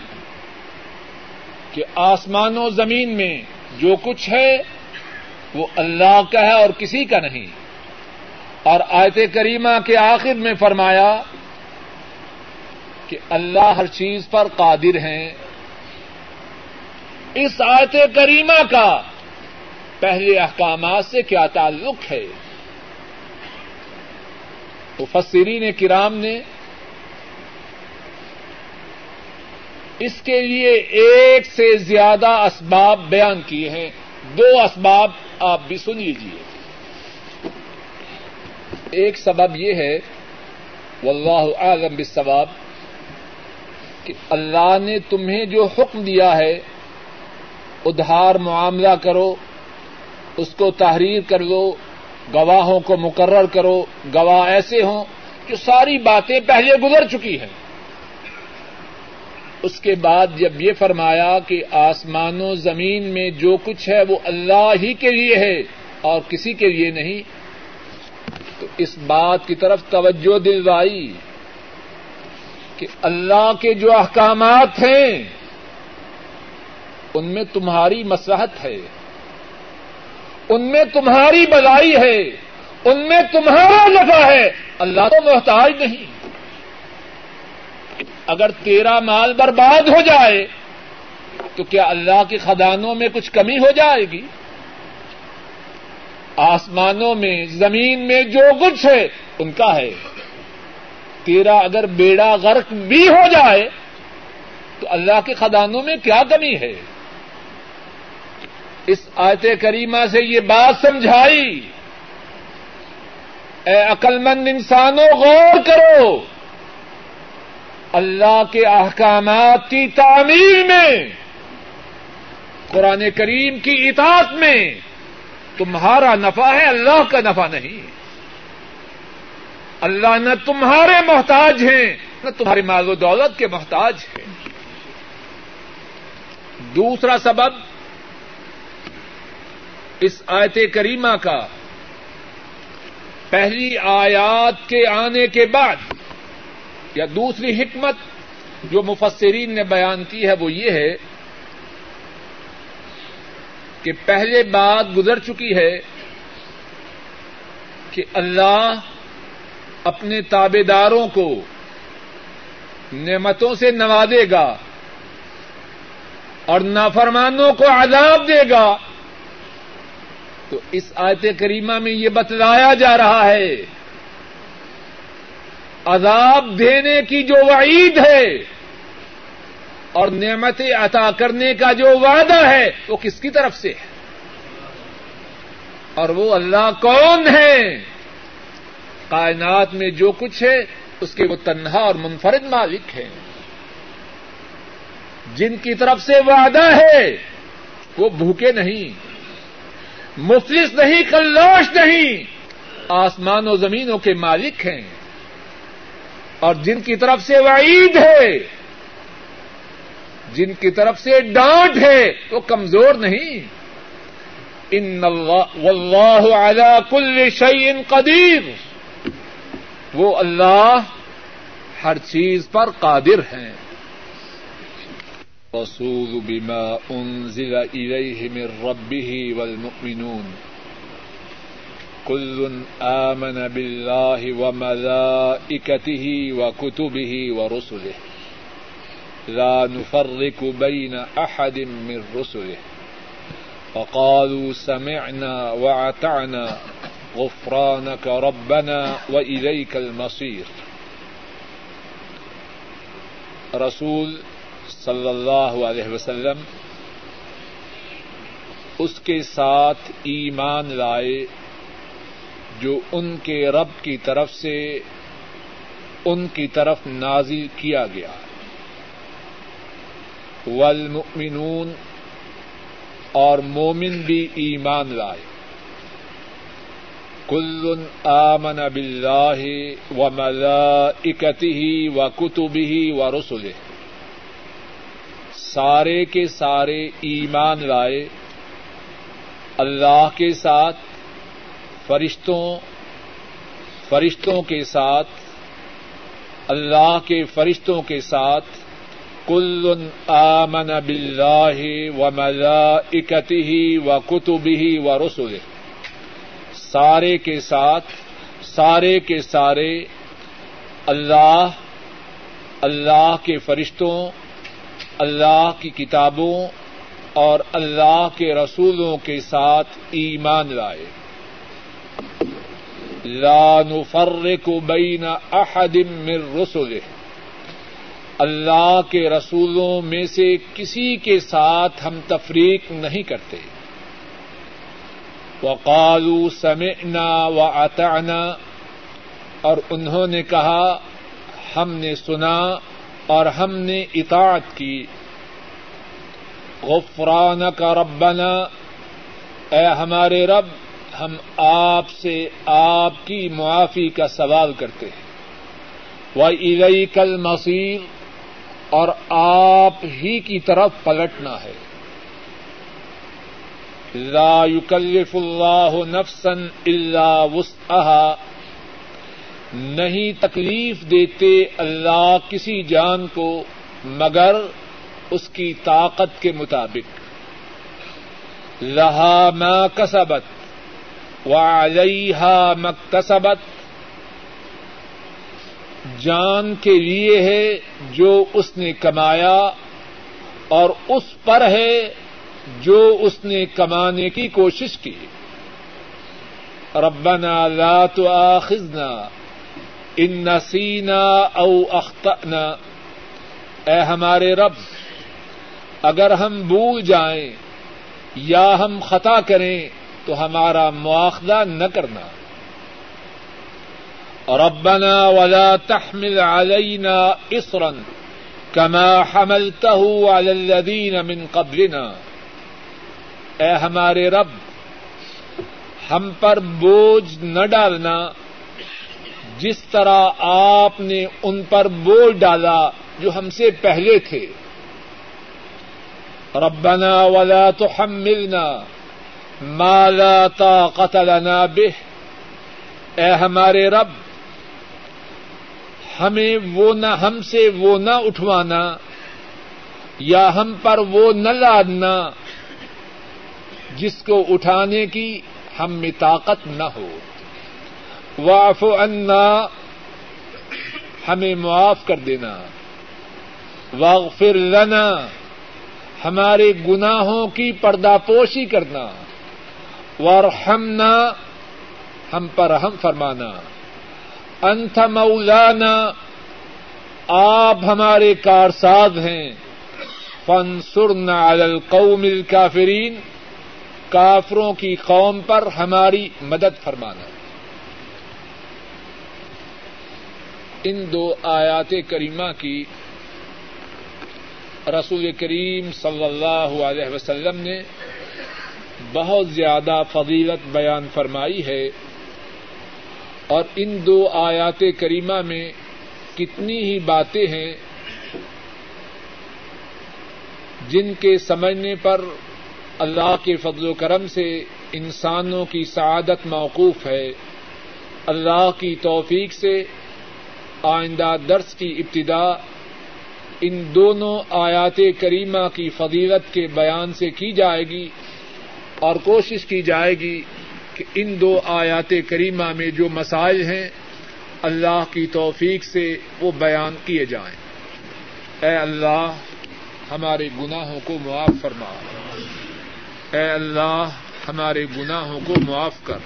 کہ آسمان و زمین میں جو کچھ ہے وہ اللہ کا ہے اور کسی کا نہیں۔ اور آیت کریمہ کے آخر میں فرمایا کہ اللہ ہر چیز پر قادر ہیں۔ اس آیت کریمہ کا پہلے احکامات سے کیا تعلق ہے؟ مفسرین کرام نے اس کے لیے ایک سے زیادہ اسباب بیان کیے ہیں۔ دو اسباب آپ بھی سن لیجیے ایک سبب یہ ہے، واللہ اعلم بالثواب کہ اللہ نے تمہیں جو حکم دیا ہے، ادھار معاملہ کرو، اس کو تحریر کر لو گواہوں کو مقرر کرو، گواہ ایسے ہوں جو ساری باتیں پہلے گزر چکی ہیں۔ اس کے بعد جب یہ فرمایا کہ آسمان و زمین میں جو کچھ ہے وہ اللہ ہی کے لیے ہے اور کسی کے لیے نہیں، تو اس بات کی طرف توجہ دلوائی کہ اللہ کے جو احکامات ہیں، ان میں تمہاری مسلحت ہے، ان میں تمہاری بلائی ہے، ان میں تمہارا نفع ہے، اللہ تو محتاج نہیں۔ اگر تیرا مال برباد ہو جائے تو کیا اللہ کے خدانوں میں کچھ کمی ہو جائے گی؟ آسمانوں میں، زمین میں جو کچھ ہے، ان کا ہے۔ تیرا اگر بیڑا غرق بھی ہو جائے تو اللہ کے خدانوں میں کیا کمی ہے؟ اس آیت کریمہ سے یہ بات سمجھائی۔ اے عقلمند انسانوں، غور کرو۔ اللہ کے احکامات کی تعمیر میں، قرآن کریم کی اطاعت میں، تمہارا نفع ہے، اللہ کا نفع نہیں۔ اللہ نہ تمہارے محتاج ہیں، نہ تمہاری مال و دولت کے محتاج ہیں۔ دوسرا سبب، اس آیت کریمہ کا پہلی آیات کے آنے کے بعد یا دوسری حکمت جو مفسرین نے بیان کی ہے وہ یہ ہے کہ پہلے بات گزر چکی ہے کہ اللہ اپنے تابے داروں کو نعمتوں سے نوازے گا اور نافرمانوں کو عذاب دے گا۔ تو اس آیت کریمہ میں یہ بتلایا جا رہا ہے عذاب دینے کی جو وعید ہے اور نعمتیں عطا کرنے کا جو وعدہ ہے وہ کس کی طرف سے ہے؟ اور وہ اللہ کون ہے؟ کائنات میں جو کچھ ہے، اس کے وہ تنہا اور منفرد مالک ہیں۔ جن کی طرف سے وعدہ ہے، وہ بھوکے نہیں، مفلس نہیں کلاش نہیں، آسمان و زمینوں کے مالک ہیں۔ اور جن کی طرف سے وعید ہے، جن کی طرف سے ڈانٹ ہے، وہ کمزور نہیں۔ ان اللہ علی کل شعین قدیر۔ وہ اللہ ہر چیز پر قادر ہیں۔ رسول بما أنزل إليه من ربه والمؤمنون۔ كل آمن بالله وملائكته وكتبه ورسله. لا نفرق بين أحد من رسله. فقالوا سمعنا وعتعنا غفرانك ربنا وإليك المصير. رسول صلی اللہ علیہ وسلم اس کے ساتھ ایمان لائے جو ان کے رب کی طرف سے ان کی طرف نازل کیا گیا۔ والمؤمنون اور مومن بھی ایمان لائے۔ کل آمن باللہ و ملائکتہ و کتبہ و رسلہ۔ سارے کے سارے ایمان لائے۔ اللہ کے ساتھ فرشتوں فرشتوں کے ساتھ، اللہ کے فرشتوں کے ساتھ کل آمن باللہ و ملائکتہ و کتبہ و رسول سارے کے ساتھ، سارے کے سارے اللہ اللہ کے فرشتوں، اللہ کی کتابوں اور اللہ کے رسولوں کے ساتھ ایمان لائے۔ لا نفرق بین احد من رسله۔ اللہ کے رسولوں میں سے کسی کے ساتھ ہم تفریق نہیں کرتے۔ وقالوا سمعنا واطعنا اور انہوں نے کہا، ہم نے سنا اور ہم نے اطاعت کی۔ غفران کا ربنا، اے ہمارے رب ہم آپ سے آپ کی معافی کا سوال کرتے ہیں۔ وہ ادئی کل مسیر اور آپ ہی کی طرف پلٹنا ہے۔ لا يكلف اللہ نفسا الا وسعها۔ نہیں تکلیف دیتے اللہ کسی جان کو، مگر اس کی طاقت کے مطابق۔ لہا ما کسبت وعلیہا مکتسبت جان کے لیے ہے جو اس نے کمایا اور اس پر ہے جو اس نے کمانے کی کوشش کی۔ ربنا لا تؤاخذنا ان نسینا او اختنا اے ہمارے رب، اگر ہم بھول جائیں یا ہم خطا کریں تو ہمارا مواخذہ نہ کرنا۔ ربنا ولا تحمل علينا اصرا كما حملته على الذين من قبلنا۔ اے ہمارے رب، ہم پر بوجھ نہ ڈالنا۔ جس طرح آپ نے ان پر بول ڈالا جو ہم سے پہلے تھے۔ ربنا ولا تحملنا ما لا طاقت لنا به. اے ہمارے رب، ہمیں وہ نہ ہم سے وہ نہ اٹھوانا، یا ہم پر وہ نہ لادنا جس کو اٹھانے کی ہم میں طاقت نہ ہو۔ واف عنا، ہمیں معاف کر دینا۔ واغفر لنا، ہمارے گناہوں کی پردہ پوشی کرنا۔ ورحمنا ہم پر ہم فرمانا۔ انت مولانا، آپ ہمارے کارساز ہیں۔ فنسرنا علی القوم الكافرین کافروں کی قوم پر ہماری مدد فرمانا۔ ان دو آیات کریمہ کی رسول کریم صلی اللہ علیہ وسلم نے بہت زیادہ فضیلت بیان فرمائی ہے اور ان دو آیات کریمہ میں کتنی ہی باتیں ہیں جن کے سمجھنے پر اللہ کے فضل و کرم سے انسانوں کی سعادت موقوف ہے۔ اللہ کی توفیق سے آئندہ درس کی ابتدا ان دونوں آیات کریمہ کی فضیلت کے بیان سے کی جائے گی۔ اور کوشش کی جائے گی کہ ان دو آیات کریمہ میں جو مسائل ہیں، اللہ کی توفیق سے وہ بیان کیے جائیں۔ اے اللہ، ہمارے گناہوں کو معاف فرما۔ اے اللہ، ہمارے گناہوں کو معاف کر۔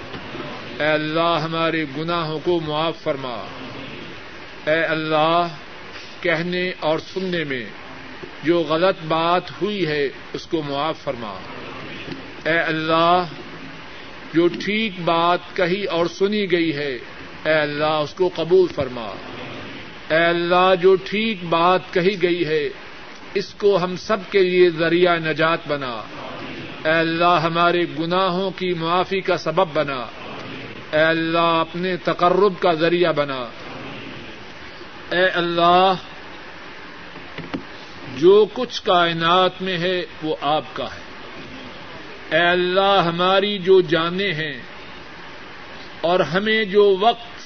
اے اللہ، ہمارے گناہوں کو معاف فرما۔ اے اللہ، کہنے اور سننے میں جو غلط بات ہوئی ہے، اس کو معاف فرما۔ اے اللہ، جو ٹھیک بات کہی اور سنی گئی ہے، اے اللہ اس کو قبول فرما۔ اے اللہ، جو ٹھیک بات کہی گئی ہے، اس کو ہم سب کے لیے ذریعہ نجات بنا۔ اے اللہ، ہمارے گناہوں کی معافی کا سبب بنا۔ اے اللہ، اپنے تقرب کا ذریعہ بنا۔ اے اللہ، جو کچھ کائنات میں ہے، وہ آپ کا ہے۔ اے اللہ ہماری جو جانیں ہیں اور ہمیں جو وقت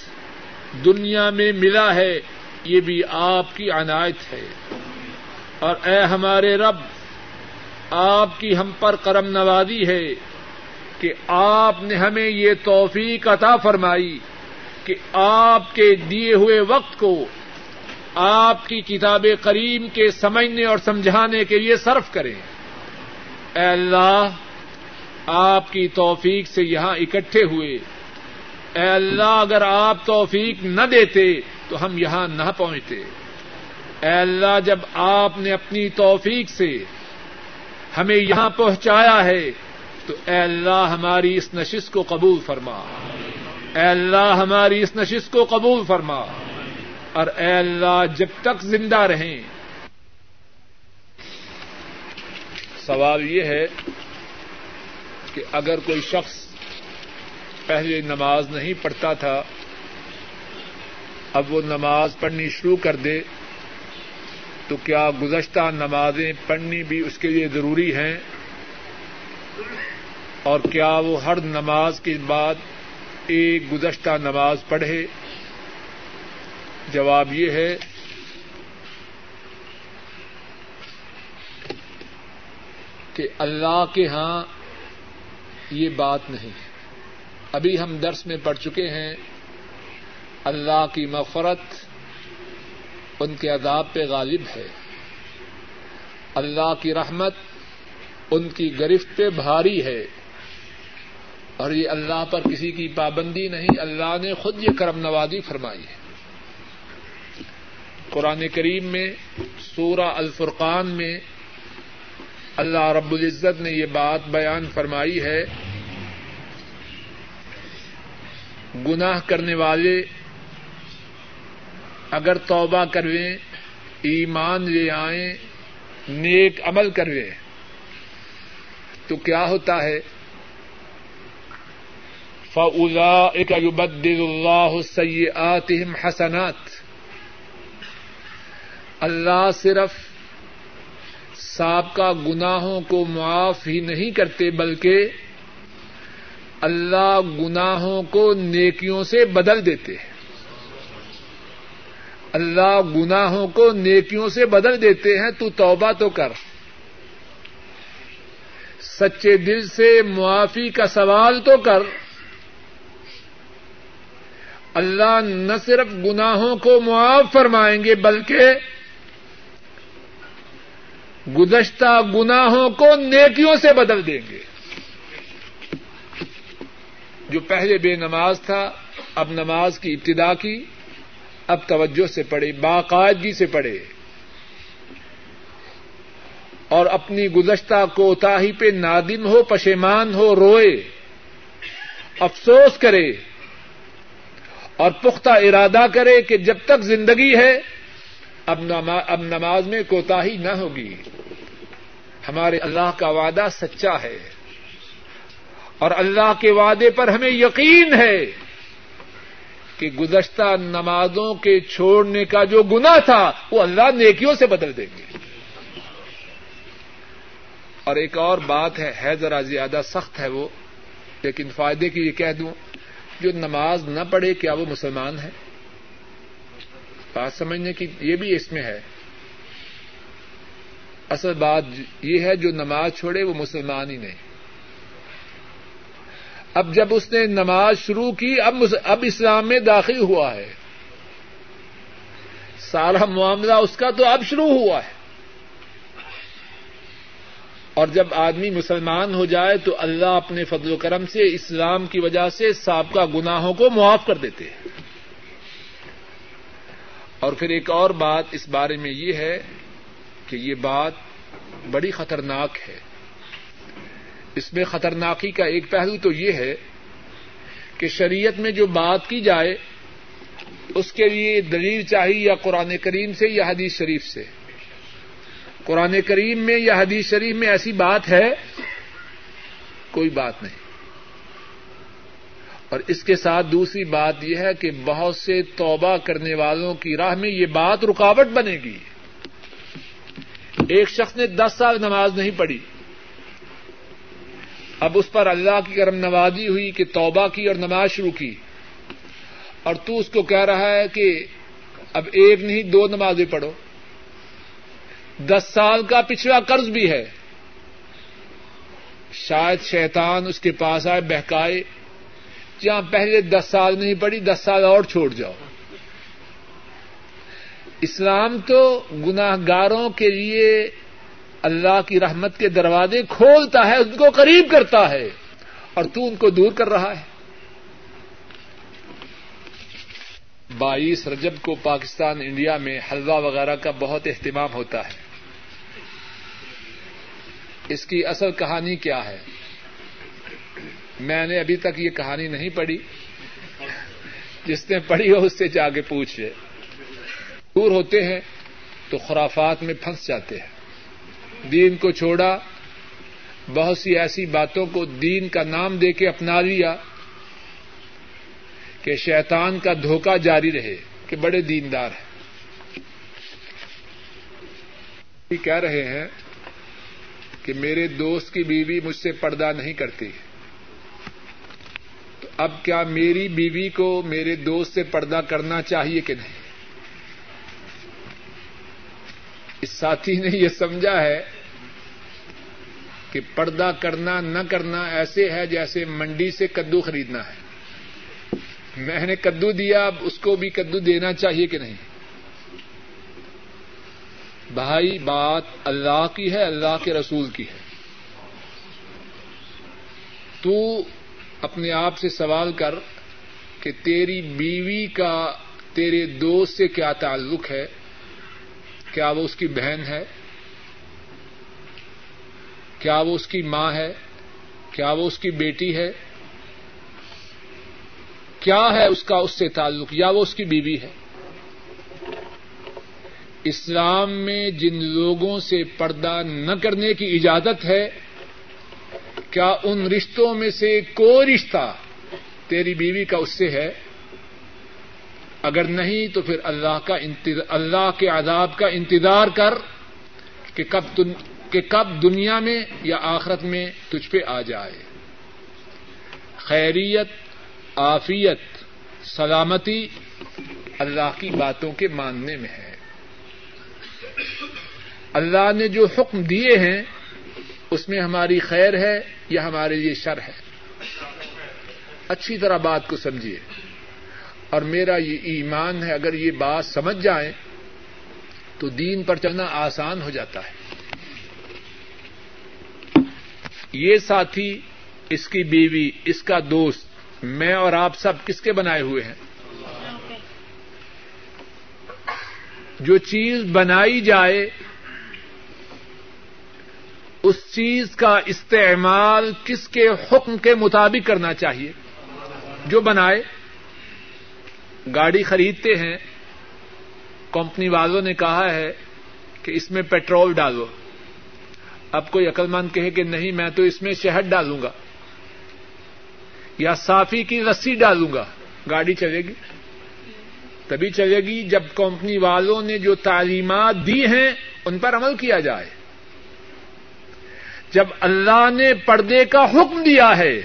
دنیا میں ملا ہے، یہ بھی آپ کی عنایت ہے۔ اور اے ہمارے رب، آپ کی ہم پر کرم نوازی ہے کہ آپ نے ہمیں یہ توفیق عطا فرمائی کہ آپ کے دیے ہوئے وقت کو آپ کی کتاب کریم کے سمجھنے اور سمجھانے کے لیے صرف کریں۔ اے اللہ آپ کی توفیق سے یہاں اکٹھے ہوئے۔ اے اللہ، اگر آپ توفیق نہ دیتے تو ہم یہاں نہ پہنچتے۔ اے اللہ، جب آپ نے اپنی توفیق سے ہمیں یہاں پہنچایا ہے تو اے اللہ، ہماری اس نشست کو قبول فرما۔ اے اللہ، ہماری اس نشست کو قبول فرما۔ اور اے اللہ، جب تک زندہ رہیں۔ سوال یہ ہے کہ اگر کوئی شخص پہلے نماز نہیں پڑھتا تھا، اب وہ نماز پڑھنی شروع کر دے، تو کیا گزشتہ نمازیں پڑھنی بھی اس کے لیے ضروری ہیں؟ اور کیا وہ ہر نماز کے بعد ایک گزشتہ نماز پڑھے؟ جواب یہ ہے، کہ اللہ کے ہاں یہ بات نہیں۔ ہے ابھی ہم درس میں پڑھ چکے ہیں۔ اللہ کی مفرت ان کے عذاب پہ غالب ہے۔ اللہ کی رحمت ان کی گرفت پہ بھاری ہے۔ اور یہ اللہ پر کسی کی پابندی نہیں، اللہ نے خود یہ کرم نوازی فرمائی ہے۔ قرآن کریم میں، سورہ الفرقان میں اللہ رب العزت نے یہ بات بیان فرمائی ہے۔ گناہ کرنے والے اگر توبہ کرویں، ایمان لے آئیں، نیک عمل کرویں، تو کیا ہوتا ہے؟ فضا ایک اللہ سیئاتہم حسنات۔ اللہ صرف سابقہ گناہوں کو معاف ہی نہیں کرتے بلکہ اللہ گناہوں کو نیکیوں سے بدل دیتے ہیں۔ اللہ گناہوں کو نیکیوں سے بدل دیتے ہیں، تو توبہ تو کر۔ سچے دل سے معافی کا سوال تو کر۔ اللہ نہ صرف گناہوں کو معاف فرمائیں گے، بلکہ گزشتہ گناہوں کو نیکیوں سے بدل دیں گے۔ جو پہلے بے نماز تھا، اب نماز کی ابتدا کی، اب توجہ سے پڑھے، باقاعدگی سے پڑھے۔ اور اپنی گزشتہ کوتاہی پہ نادم ہو، پشیمان ہو، روئے، افسوس کرے اور پختہ ارادہ کرے کہ جب تک زندگی ہے اب نماز میں کوتاہی نہ ہوگی۔ ہمارے اللہ کا وعدہ سچا ہے۔ اور اللہ کے وعدے پر ہمیں یقین ہے کہ گزشتہ نمازوں کے چھوڑنے کا جو گنا تھا، وہ اللہ نیکیوں سے بدل دیں گے۔ اور ایک اور بات ہے ہے ذرا زیادہ سخت ہے وہ، لیکن فائدے کی یہ کہہ دوں، جو نماز نہ پڑھے کیا وہ مسلمان ہے؟ بات سمجھنے کی یہ بھی اس میں ہے۔ اصل بات یہ ہے جو نماز چھوڑے وہ مسلمان ہی نہیں۔ اب جب اس نے نماز شروع کی، اب اب اسلام میں داخل ہوا ہے۔ سارا معاملہ اس کا تو اب شروع ہوا ہے۔ اور جب آدمی مسلمان ہو جائے تو اللہ اپنے فضل و کرم سے، اسلام کی وجہ سے سابقہ گناہوں کو معاف کر دیتے ہیں۔ اور پھر ایک اور بات اس بارے میں یہ ہے کہ یہ بات بڑی خطرناک ہے۔ اس میں خطرناکی کا ایک پہلو تو یہ ہے کہ شریعت میں جو بات کی جائے، اس کے لیے دلیل چاہیے یا قرآن کریم سے یا حدیث شریف سے۔ قرآن کریم میں یا حدیث شریف میں ایسی بات ہے، کوئی بات نہیں۔ اور اس کے ساتھ دوسری بات یہ ہے کہ بہت سے توبہ کرنے والوں کی راہ میں یہ بات رکاوٹ بنے گی۔ ایک شخص نے دس سال نماز نہیں پڑھی۔ اب اس پر اللہ کی کرم نوازی ہوئی کہ توبہ کی اور نماز شروع کی۔ اور تو اس کو کہہ رہا ہے کہ اب ایک نہیں، دو نمازیں پڑھو۔ دس سال کا پچھلا قرض بھی ہے۔ شاید شیطان اس کے پاس آئے، بہکائے۔ جہاں پہلے دس سال نہیں پڑی دس سال اور چھوڑ جاؤ۔ اسلام تو گناہ گاروں کے لیے اللہ کی رحمت کے دروازے کھولتا ہے ان کو قریب کرتا ہے، اور تو ان کو دور کر رہا ہے۔ بائیس رجب کو پاکستان، انڈیا میں حلوہ وغیرہ کا بہت اہتمام ہوتا ہے۔ اس کی اصل کہانی کیا ہے؟ میں نے ابھی تک یہ کہانی نہیں پڑھی۔ جس نے پڑھی ہو اس سے جا کے پوچھے دور ہوتے ہیں تو خرافات میں پھنس جاتے ہیں۔ دین کو چھوڑا، بہت سی ایسی باتوں کو دین کا نام دے کے اپنا لیا کہ شیطان کا دھوکہ جاری رہے، کہ بڑے دیندار ہیں۔ کہہ رہے ہیں کہ میرے دوست کی بیوی مجھ سے پردہ نہیں کرتی۔ تو اب کیا میری بیوی کو میرے دوست سے پردہ کرنا چاہیے کہ نہیں؟ اس ساتھی نے یہ سمجھا ہے کہ پردہ کرنا نہ کرنا ایسے ہے جیسے منڈی سے کدو خریدنا ہے۔ میں نے کدو دیا، اب اس کو بھی کدو دینا چاہیے کہ نہیں؟ بھائی، بات اللہ کی ہے، اللہ کے رسول کی ہے۔ تو اپنے آپ سے سوال کر کہ تیری بیوی کا تیرے دوست سے کیا تعلق ہے؟ کیا وہ اس کی بہن ہے؟ کیا وہ اس کی ماں ہے؟ کیا وہ اس کی بیٹی ہے؟ کیا ہے اس کا اس سے تعلق؟ یا وہ اس کی بیوی ہے؟ اسلام میں جن لوگوں سے پردہ نہ کرنے کی اجازت ہے کیا ان رشتوں میں سے کوئی رشتہ تیری بیوی کا اس سے ہے؟ اگر نہیں تو پھر اللہ کا اللہ کے عذاب کا انتظار کر کہ کب کہ کب دنیا میں یا آخرت میں تجھ پہ آ جائے۔ خیریت آفیت سلامتی اللہ کی باتوں کے ماننے میں ہے۔ اللہ نے جو حکم دیے ہیں اس میں ہماری خیر ہے یا ہمارے لیے شر ہے؟ اچھی طرح بات کو سمجھیے۔ اور میرا یہ ایمان ہے، اگر یہ بات سمجھ جائیں تو دین پر چلنا آسان ہو جاتا ہے۔ یہ ساتھی، اس کی بیوی، اس کا دوست، میں اور آپ سب کس کے بنائے ہوئے ہیں؟ جو چیز بنائی جائے اس چیز کا استعمال کس کے حکم کے مطابق کرنا چاہیے؟ جو بنائے، گاڑی خریدتے ہیں، کمپنی والوں نے کہا ہے کہ اس میں پیٹرول ڈالو۔ اب کوئی عقلمند کہے کہ نہیں، میں تو اس میں شہد ڈالوں گا۔ یا صافی کی رسی ڈالوں گا۔ گاڑی چلے گی؟ تبھی چلے گی جب کمپنی والوں نے جو تعلیمات دی ہیں، ان پر عمل کیا جائے۔ جب اللہ نے پردے کا حکم دیا ہے،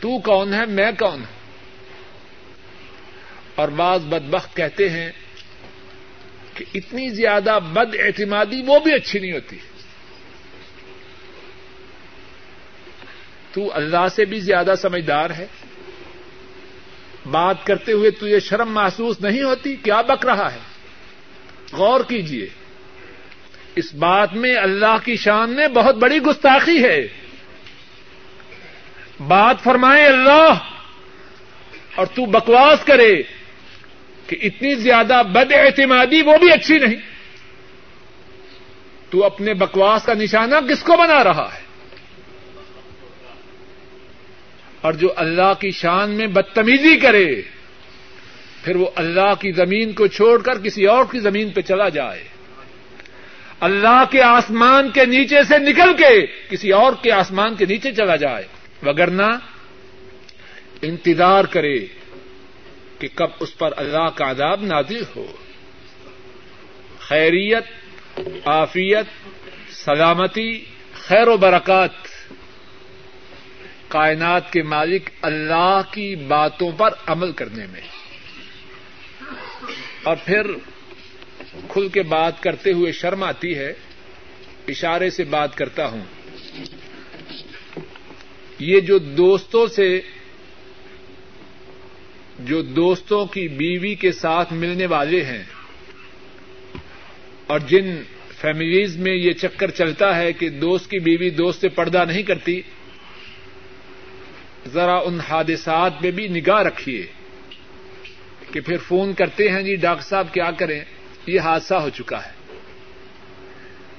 تو کون ہے؟ میں کون ہوں؟ اور بعض بدبخت کہتے ہیں کہ اتنی زیادہ بد اعتمادی وہ بھی اچھی نہیں ہوتی۔ تو اللہ سے بھی زیادہ سمجھدار ہے۔ بات کرتے ہوئے تو یہ شرم محسوس نہیں ہوتی، کیا بک رہا ہے؟ غور کیجیے اس بات میں اللہ کی شان میں بہت بڑی گستاخی ہے۔ بات فرمائے اللہ اور تو بکواس کرے کہ اتنی زیادہ بد اعتمادی وہ بھی اچھی نہیں۔ تو اپنے بکواس کا نشانہ کس کو بنا رہا ہے؟ اور جو اللہ کی شان میں بدتمیزی کرے، پھر وہ اللہ کی زمین کو چھوڑ کر کسی اور کی زمین پہ چلا جائے۔ اللہ کے آسمان کے نیچے سے نکل کے کسی اور کے آسمان کے نیچے چلا جائے، وگرنہ انتظار کرے کہ کب اس پر اللہ کا عذاب نازل ہو۔ خیریت آفیت سلامتی، خیر و برکات۔ کائنات کے مالک اللہ کی باتوں پر عمل کرنے میں۔ اور پھر کھل کے بات کرتے ہوئے شرم آتی ہے، اشارے سے بات کرتا ہوں۔ یہ جو دوستوں سے، جو دوستوں کی بیوی کے ساتھ ملنے والے ہیں، اور جن فیملیز میں یہ چکر چلتا ہے کہ دوست کی بیوی دوست سے پردہ نہیں کرتی، ذرا ان حادثات میں بھی نگاہ رکھیے کہ پھر فون کرتے ہیں جی ڈاکٹر صاحب کیا کریں؟ یہ حادثہ ہو چکا ہے۔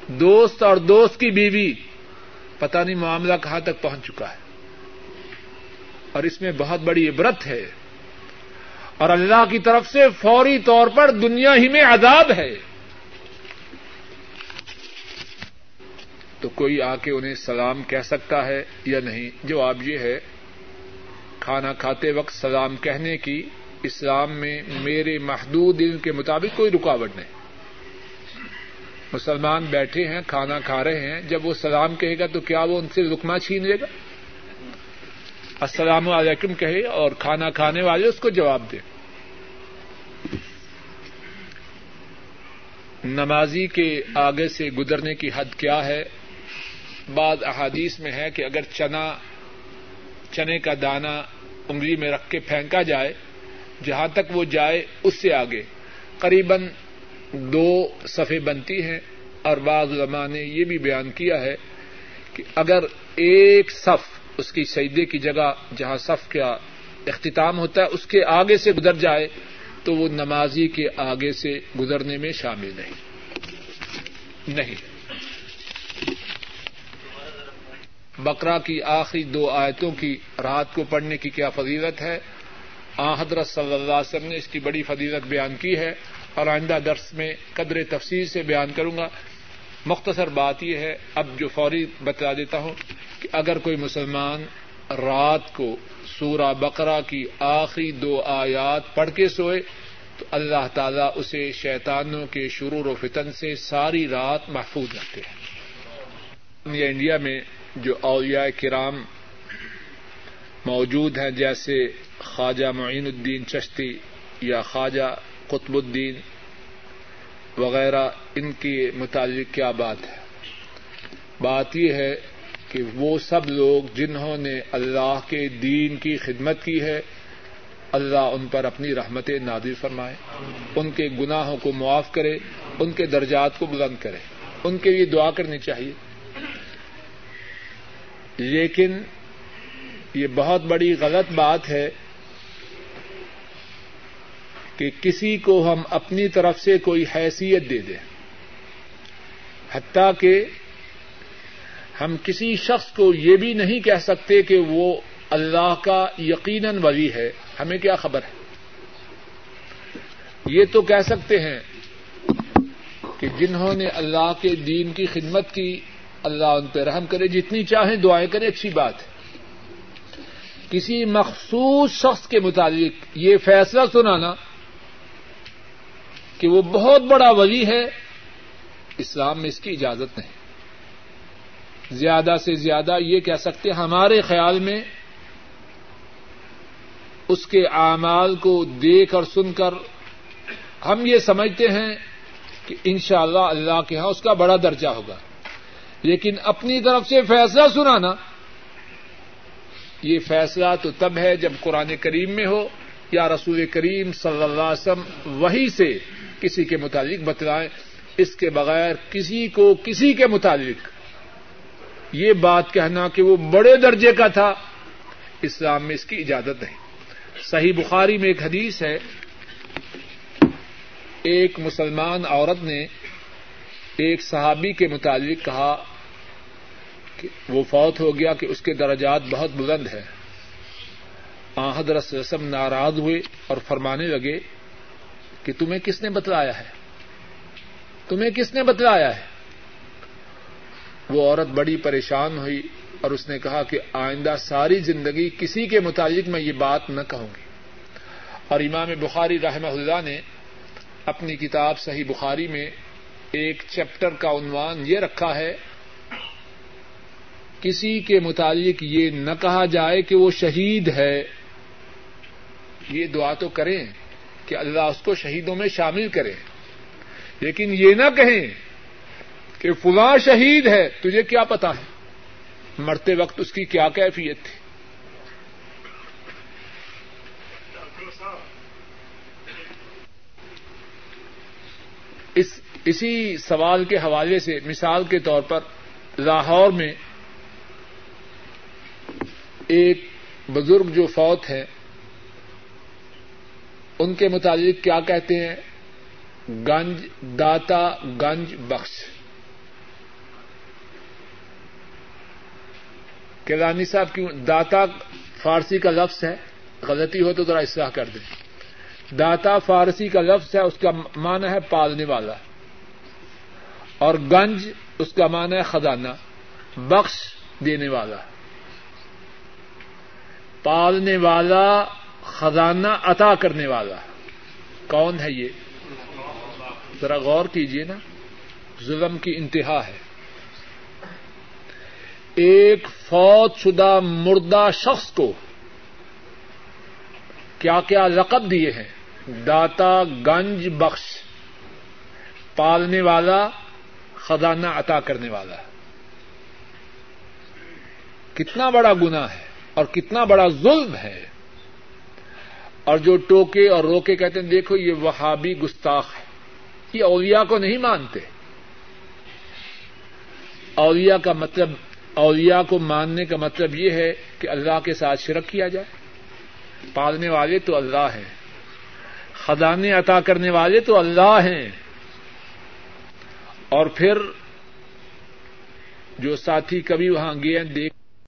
دوست اور دوست کی بیوی پتہ نہیں معاملہ کہاں تک پہنچ چکا ہے۔ اور اس میں بہت بڑی عبرت ہے۔ اور اللہ کی طرف سے فوری طور پر دنیا ہی میں عذاب ہے۔ تو کوئی آ کے انہیں سلام کہہ سکتا ہے یا نہیں؟ جواب یہ ہے، کھانا کھاتے وقت سلام کہنے کی اسلام میں میرے محدود علم کے مطابق کوئی رکاوٹ نہیں۔ مسلمان بیٹھے ہیں، کھانا کھا رہے ہیں، جب وہ سلام کہے گا تو کیا وہ ان سے رکما چھین لے گا؟ السلام علیکم کہے اور کھانا کھانے والے اس کو جواب دیں نمازی کے آگے سے گزرنے کی حد کیا ہے؟ بعض احادیث میں ہے کہ اگر چنا، چنے کا دانا انگلی میں رکھ کے پھینکا جائے جہاں تک وہ جائے اس سے آگے۔ قریب دو صفے بنتی ہیں اور بعض علماء نے یہ بھی بیان کیا ہے کہ اگر ایک صف اس کی سجدے کی جگہ جہاں صف کا اختتام ہوتا ہے، اس کے آگے سے گزر جائے، تو وہ نمازی کے آگے سے گزرنے میں شامل نہیں۔ نہیں۔ بکرا کی آخری دو آیتوں کی، رات کو پڑھنے کی کیا فضیلت ہے؟ آ، حضرت صلی اللہ علیہ وسلم نے اس کی بڑی فضیلت بیان کی ہے اور آئندہ درس میں قدر تفصیل سے بیان کروں گا۔ مختصر بات یہ ہے، اب جو فوری بتا دیتا ہوں کہ اگر کوئی مسلمان رات کو سورہ بقرہ کی آخری دو آیات پڑھ کے سوئے، تو اللہ تعالیٰ اسے شیطانوں کے شرور و فتن سے ساری رات محفوظ رکھتے ہیں۔ انڈیا میں جو اولیاء کرام موجود ہیں جیسے خواجہ معین الدین چشتی یا خواجہ قطب الدین وغیرہ، ان کے متعلق کیا بات ہے؟ بات یہ ہے کہ وہ سب لوگ جنہوں نے اللہ کے دین کی خدمت کی ہے، اللہ ان پر اپنی رحمت نادر فرمائے، ان کے گناہوں کو معاف کرے، ان کے درجات کو بلند کرے۔ ان کے لیے دعا کرنی چاہیے۔ لیکن یہ بہت بڑی غلط بات ہے کہ کسی کو ہم اپنی طرف سے کوئی حیثیت دے دیں۔ حتیٰ کہ ہم کسی شخص کو یہ بھی نہیں کہہ سکتے کہ وہ اللہ کا یقیناً ولی ہے۔ ہمیں کیا خبر ہے؟ یہ تو کہہ سکتے ہیں کہ جنہوں نے اللہ کے دین کی خدمت کی، اللہ ان پہ رحم کرے، جتنی چاہیں دعائیں کرے، اچھی بات ہے۔ کسی مخصوص شخص کے متعلق یہ فیصلہ سنانا کہ وہ بہت بڑا ولی ہے، اسلام میں اس کی اجازت نہیں۔ زیادہ سے زیادہ یہ کہہ سکتے ہمارے خیال میں اس کے اعمال کو دیکھ اور سن کر ہم یہ سمجھتے ہیں کہ انشاءاللہ اللہ اللہ کے ہاں اس کا بڑا درجہ ہوگا۔ لیکن اپنی طرف سے فیصلہ سنانا یہ فیصلہ تو تب ہے جب قرآن کریم میں ہو یا رسول کریم صلی اللہ علیہ وسلم وہی سے کسی کے متعلق بتلائیں، اس کے بغیر کسی کو کسی کے متعلق۔ یہ بات کہنا کہ وہ بڑے درجے کا تھا، اسلام میں اس کی اجازت نہیں۔ صحیح بخاری میں ایک حدیث ہے، ایک مسلمان عورت نے ایک صحابی کے متعلق کہا وہ فوت ہو گیا کہ اس کے درجات بہت بلند ہیں۔ حضرت رسم ناراض ہوئے اور فرمانے لگے کہ تمہیں کس نے بتلایا ہے؟ تمہیں کس نے بتلایا ہے؟ وہ عورت بڑی پریشان ہوئی اور اس نے کہا کہ آئندہ ساری زندگی کسی کے متعلق میں یہ بات نہ کہوں گی۔ اور امام بخاری رحمہ اللہ نے اپنی کتاب صحیح بخاری میں ایک چیپٹر کا عنوان یہ رکھا ہے کسی کے متعلق یہ نہ کہا جائے کہ وہ شہید ہے۔ یہ دعا تو کریں کہ اللہ اس کو شہیدوں میں شامل کرے۔ لیکن یہ نہ کہیں کہ فلاں شہید ہے، تجھے کیا پتا ہے؟ مرتے وقت اس کی کیا کیفیت تھی؟ اس، اسی سوال کے حوالے سے مثال کے طور پر لاہور میں ایک بزرگ جو فوت ہے ان کے متعلق کیا کہتے ہیں؟ گنج داتا گنج بخش۔ کیلانی صاحب، کیوں؟ داتا فارسی کا لفظ ہے۔ غلطی ہو تو ذرا اصلاح کر دیں۔ داتا فارسی کا لفظ ہے، اس کا معنی ہے پالنے والا۔ اور گنج، اس کا معنی ہے خزانہ، بخش دینے والا۔ پالنے والا، خزانہ عطا کرنے والا کون ہے یہ؟ ذرا غور کیجیے نا۔ ظلم کی انتہا ہے۔ ایک فوت شدہ مردہ شخص کو کیا کیا لقب دیے ہیں؟ داتا گنج بخش۔ پالنے والا، خزانہ عطا کرنے والا۔ کتنا بڑا گنا ہے۔ اور کتنا بڑا ظلم ہے۔ اور جو ٹوکے اور روکے کہتے ہیں، دیکھو یہ وہابی گستاخ ہے۔ یہ اولیاء کو نہیں مانتے۔ اولیاء کا مطلب اولیاء کو ماننے کا مطلب یہ ہے کہ اللہ کے ساتھ شرک کیا جائے۔ پالنے والے تو اللہ ہیں۔ خزانے عطا کرنے والے تو اللہ ہیں۔ اور پھر جو ساتھی کبھی وہاں گئے، دیکھ